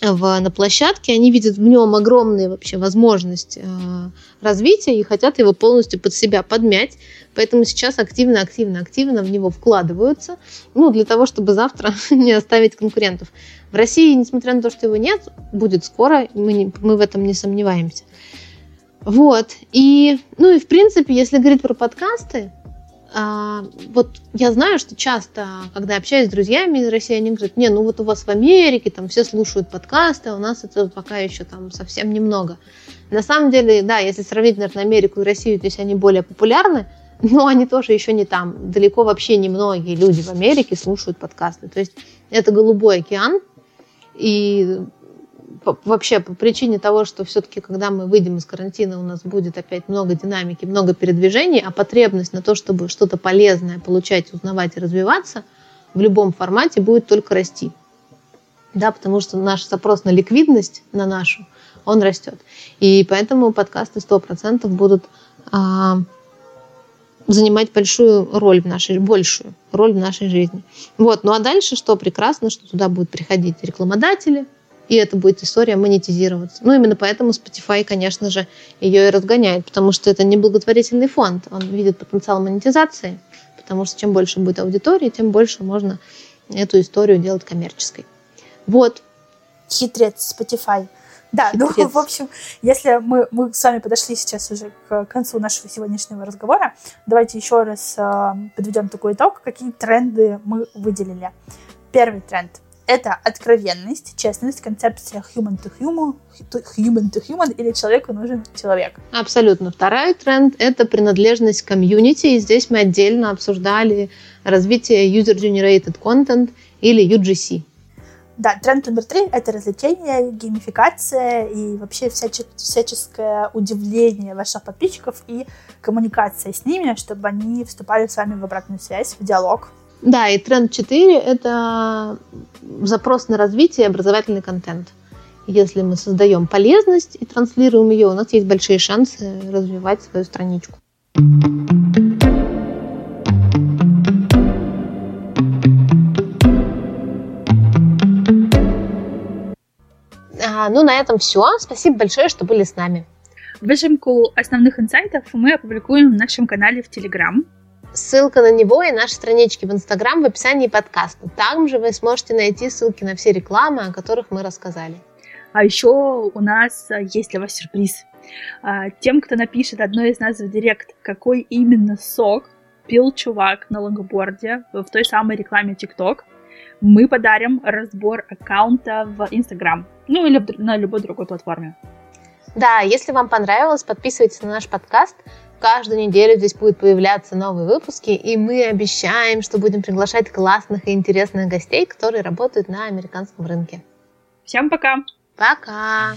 в, на площадке, они видят в нем огромные вообще возможности э, развития и хотят его полностью под себя подмять. Поэтому сейчас активно, активно, активно в него вкладываются, ну, для того, чтобы завтра не оставить конкурентов. В России, несмотря на то, что его нет, будет скоро, мы, не, мы в этом не сомневаемся. Вот. И, ну и в принципе, если говорить про подкасты, а, вот я знаю, что часто, когда общаюсь с друзьями из России, они говорят, не, ну вот у вас в Америке там все слушают подкасты, а у нас это пока еще там совсем немного. На самом деле, да, если сравнить, наверное, Америку и Россию, то есть они более популярны, но они тоже еще не там. Далеко вообще не многие люди в Америке слушают подкасты. То есть это голубой океан, и вообще по причине того, что все-таки, когда мы выйдем из карантина, у нас будет опять много динамики, много передвижений, а потребность на то, чтобы что-то полезное получать, узнавать и развиваться в любом формате будет только расти. Да, потому что наш запрос на ликвидность, на нашу, он растет. И поэтому подкасты 100% будут а, занимать большую роль в нашей, большую роль в нашей жизни. Вот. Ну а дальше что прекрасно, что туда будут приходить рекламодатели, и это будет история монетизироваться. Ну, именно поэтому Spotify, конечно же, ее и разгоняет, потому что это не благотворительный фонд, он видит потенциал монетизации, потому что чем больше будет аудитории, тем больше можно эту историю делать коммерческой. Вот. Хитрец Spotify. Да, Хитрец. ну, в общем, если мы, мы с вами подошли сейчас уже к концу нашего сегодняшнего разговора, давайте еще раз э, подведем такой итог, какие тренды мы выделили. Первый тренд – это откровенность, честность, концепция human to human, human to human или человеку нужен человек. Абсолютно. Второй тренд – это принадлежность к комьюнити. И здесь мы отдельно обсуждали развитие user-generated content или UGC. Да, тренд номер три — это развлечение, геймификация и вообще всяче, всяческое удивление ваших подписчиков и коммуникация с ними, чтобы они вступали с вами в обратную связь, в диалог, да, и тренд 4 – это запрос на развитие и образовательный контент. Если мы создаем полезность и транслируем ее, у нас есть большие шансы развивать свою страничку. А, ну, на этом все. Спасибо большое, что были с нами. Выжимку основных инсайтов мы опубликуем в нашем канале в Телеграм. Ссылка на него и наши странички в Инстаграм в описании подкаста. Там же вы сможете найти ссылки на все рекламы, о которых мы рассказали. А еще у нас э, есть для вас сюрприз. А, тем, кто напишет одной из нас в директ, какой именно сок пил чувак на лонгборде в той самой рекламе TikTok, мы подарим разбор аккаунта в Инстаграм. Ну или на любой другой платформе. Да, если вам понравилось, подписывайтесь на наш подкаст – Каждую неделю здесь будут появляться новые выпуски, и мы обещаем, что будем приглашать классных и интересных гостей, которые работают на американском рынке. Всем пока! Пока!